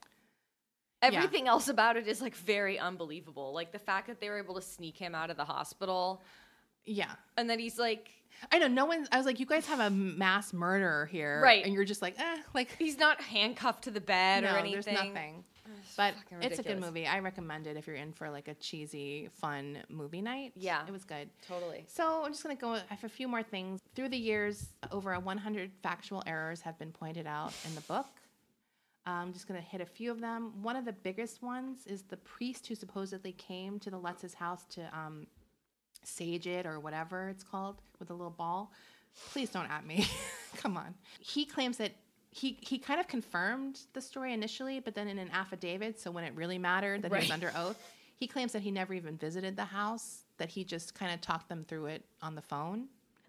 Everything else about it is like very unbelievable. Like the fact that they were able to sneak him out of the hospital Yeah. and then he's like I know no one. I was like, you guys have a mass murderer here, Right. And you're just like, eh, like he's not handcuffed to the bed no, or anything. there's nothing. But it's a good movie. I recommend it if you're in for like a cheesy, fun movie night. Yeah. it was good. Totally. So I'm just gonna go. I have a few more things. Through the years, over a 100 factual errors have been pointed out in the book. I'm just gonna hit a few of them. One of the biggest ones is the priest who supposedly came to the Lutz's house to um, sage it or whatever it's called with a little ball. Please don't at me. *laughs* Come on. He claims that he he kind of confirmed the story initially, but then in an affidavit, so when it really mattered that he was under oath, he claims that he never even visited the house, that he just kind of talked them through it on the phone.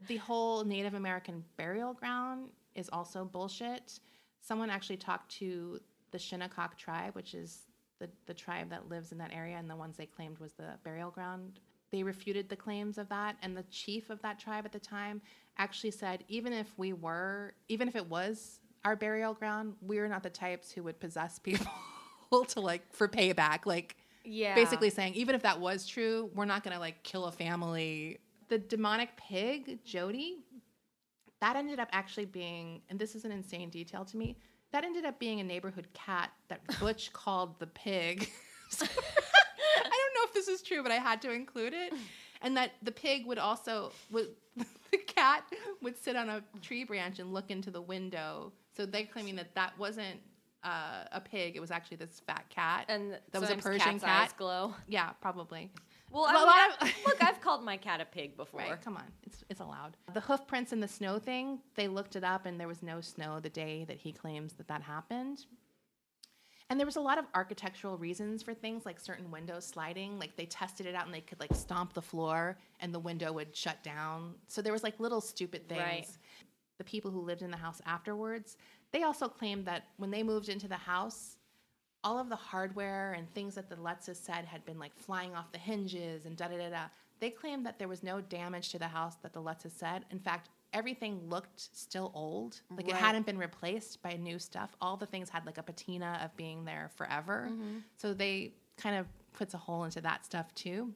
The whole Native American burial ground is also bullshit. Someone actually talked to the Shinnecock tribe, which is the, the tribe that lives in that area, and the ones they claimed was the burial ground. They refuted the claims of that, and the chief of that tribe at the time actually said, even if we were, even if it was our burial ground, we're not the types who would possess people *laughs* to like for payback. Like, Yeah. basically saying even if that was true, we're not gonna like kill a family. The demonic pig, Jody, that ended up actually being, and this is an insane detail to me, that ended up being a neighborhood cat that *laughs* Butch called the pig. *laughs* *laughs* I don't know if this is true, but I had to include it. And that the pig would also would the cat would sit on a tree branch and look into the window. So they're claiming that that wasn't uh, a pig; it was actually this fat cat. and that was a Persian cat. eyes glow. Yeah, probably. Well, I mean, I- look, I've *laughs* called my cat a pig before. Right, come on, it's it's allowed. The hoof prints in the snow thing, they looked it up, and there was no snow the day that he claims that that happened. And there was a lot of architectural reasons for things like certain windows sliding. Like they tested it out and they could like stomp the floor and the window would shut down. So there was like little stupid things. Right. The people who lived in the house afterwards, they also claimed that when they moved into the house, all of the hardware and things that the Lutzes said had been like flying off the hinges and da da da da. They claimed that there was no damage to the house that the Lutzes said. In fact, everything looked still old. Like it hadn't been replaced by new stuff. All the things had like a patina of being there forever. Mm-hmm. So they kind of puts a hole into that stuff too.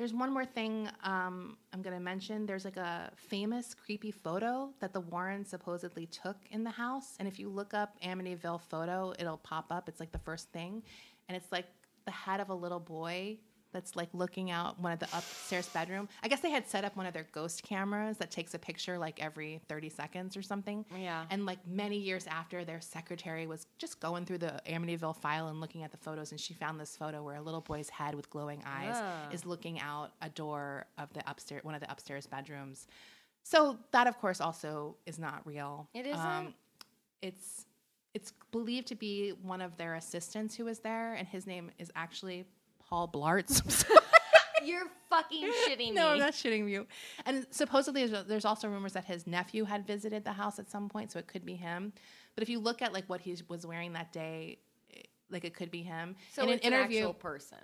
There's one more thing um, I'm going to mention. There's like a famous creepy photo that the Warrens supposedly took in the house. And if you look up Amityville photo, it'll pop up. It's like the first thing. And it's like the head of a little boy that's like looking out one of the upstairs bedroom. I guess they had set up one of their ghost cameras that takes a picture like every 30 seconds or something. Yeah. And like many years after, their secretary was just going through the Amityville file and looking at the photos, and she found this photo where a little boy's head with glowing eyes Ah. is looking out a door of the upstairs, one of the upstairs bedrooms. So that, of course, also is not real. It isn't? it's it's believed to be one of their assistants who was there, and his name is actually Paul Blartz. *laughs* *laughs* You're fucking shitting No, me. I'm not shitting you. And supposedly, there's, also rumors that his nephew had visited the house at some point, so it could be him. But if you look at like what he was wearing that day, eh, like it could be him. so in it's an an interview, actual person.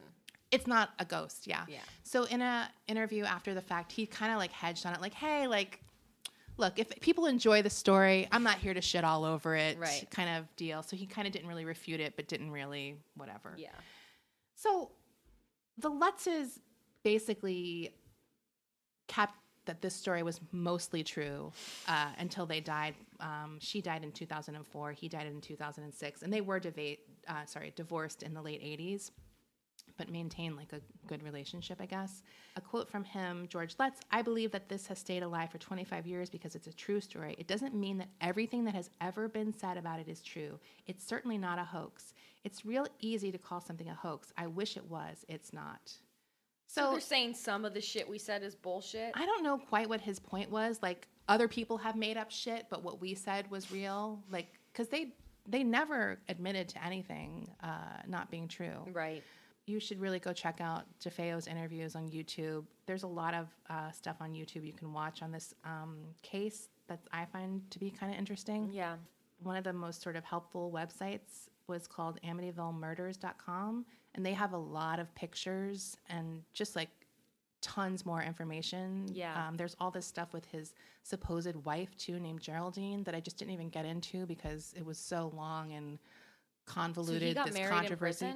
it's not a ghost. Yeah. Yeah. So in a interview after the fact, he kind of like hedged on it, like, "Hey, like, look, if people enjoy the story, I'm not here to shit all over it, Right. kind of deal. So he kind of didn't really refute it, but didn't really whatever. Yeah. So the Lutzes basically kept that this story was mostly true uh, until they died. Um, she died in 2004. He died in 2006, and they were deva- uh, sorry divorced in the late 80s, but maintained like a good relationship, I guess. A quote from him, George Lutz: "I believe that this has stayed alive for 25 years because it's a true story. It doesn't mean that everything that has ever been said about it is true. It's certainly not a hoax. It's real easy to call something a hoax. I wish it was. It's not." So, So they're saying some of the shit we said is bullshit. I don't know quite what his point was. Like other people have made up shit, but what we said was real. Like because they they never admitted to anything uh, not being true. right. You should really go check out DeFeo's interviews on YouTube. There's a lot of uh, stuff on YouTube you can watch on this um, case that I find to be kind of interesting Yeah. one of the most sort of helpful websites was called amityvillemurders.com and they have a lot of pictures and just like tons more information. Yeah. um, there's all this stuff with his supposed wife too named geraldine that i just didn't even get into because it was so long and convoluted got this controversy.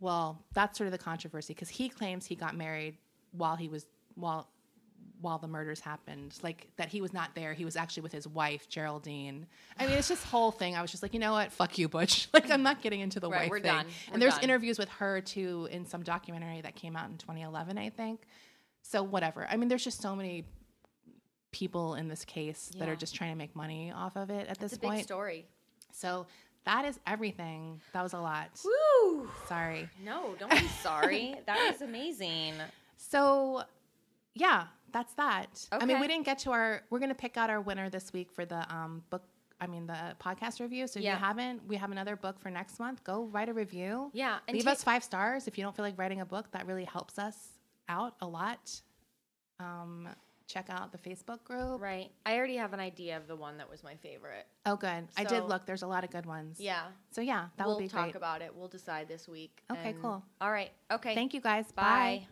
well that's sort of the controversy because he claims he got married while he was while while the murders happened like that he was not there. He was actually with his wife geraldine. I mean it's just whole thing. I was just like you know what? Fuck you butch. *laughs* Like i'm not getting into the Right, wife we're thing. done. We're and there's done. interviews with her too in some documentary that came out in 2011 i think. So whatever. I mean there's just so many people in this case that are just trying to make money off of it at this a big point. story. so that is everything. That was a lot. Woo! sorry. No, don't be sorry. *laughs* that was amazing. So, yeah, that's that. I mean, we didn't get to our. We're gonna pick out our winner this week for the um, book. I mean, the podcast review. So if Yeah. you haven't, we have another book for next month. Go write a review. Yeah, and leave ta- us five stars if you don't feel like writing a book. That really helps us out a lot. Um, check out the Facebook group. Right. I already have an idea of the one that was my favorite. Oh, good. I did look. There's a lot of good ones. Yeah. So yeah, that we'll would be great. We'll talk about it. We'll decide this week. Okay, and- cool. All right. Okay. Thank you guys. Bye. Bye.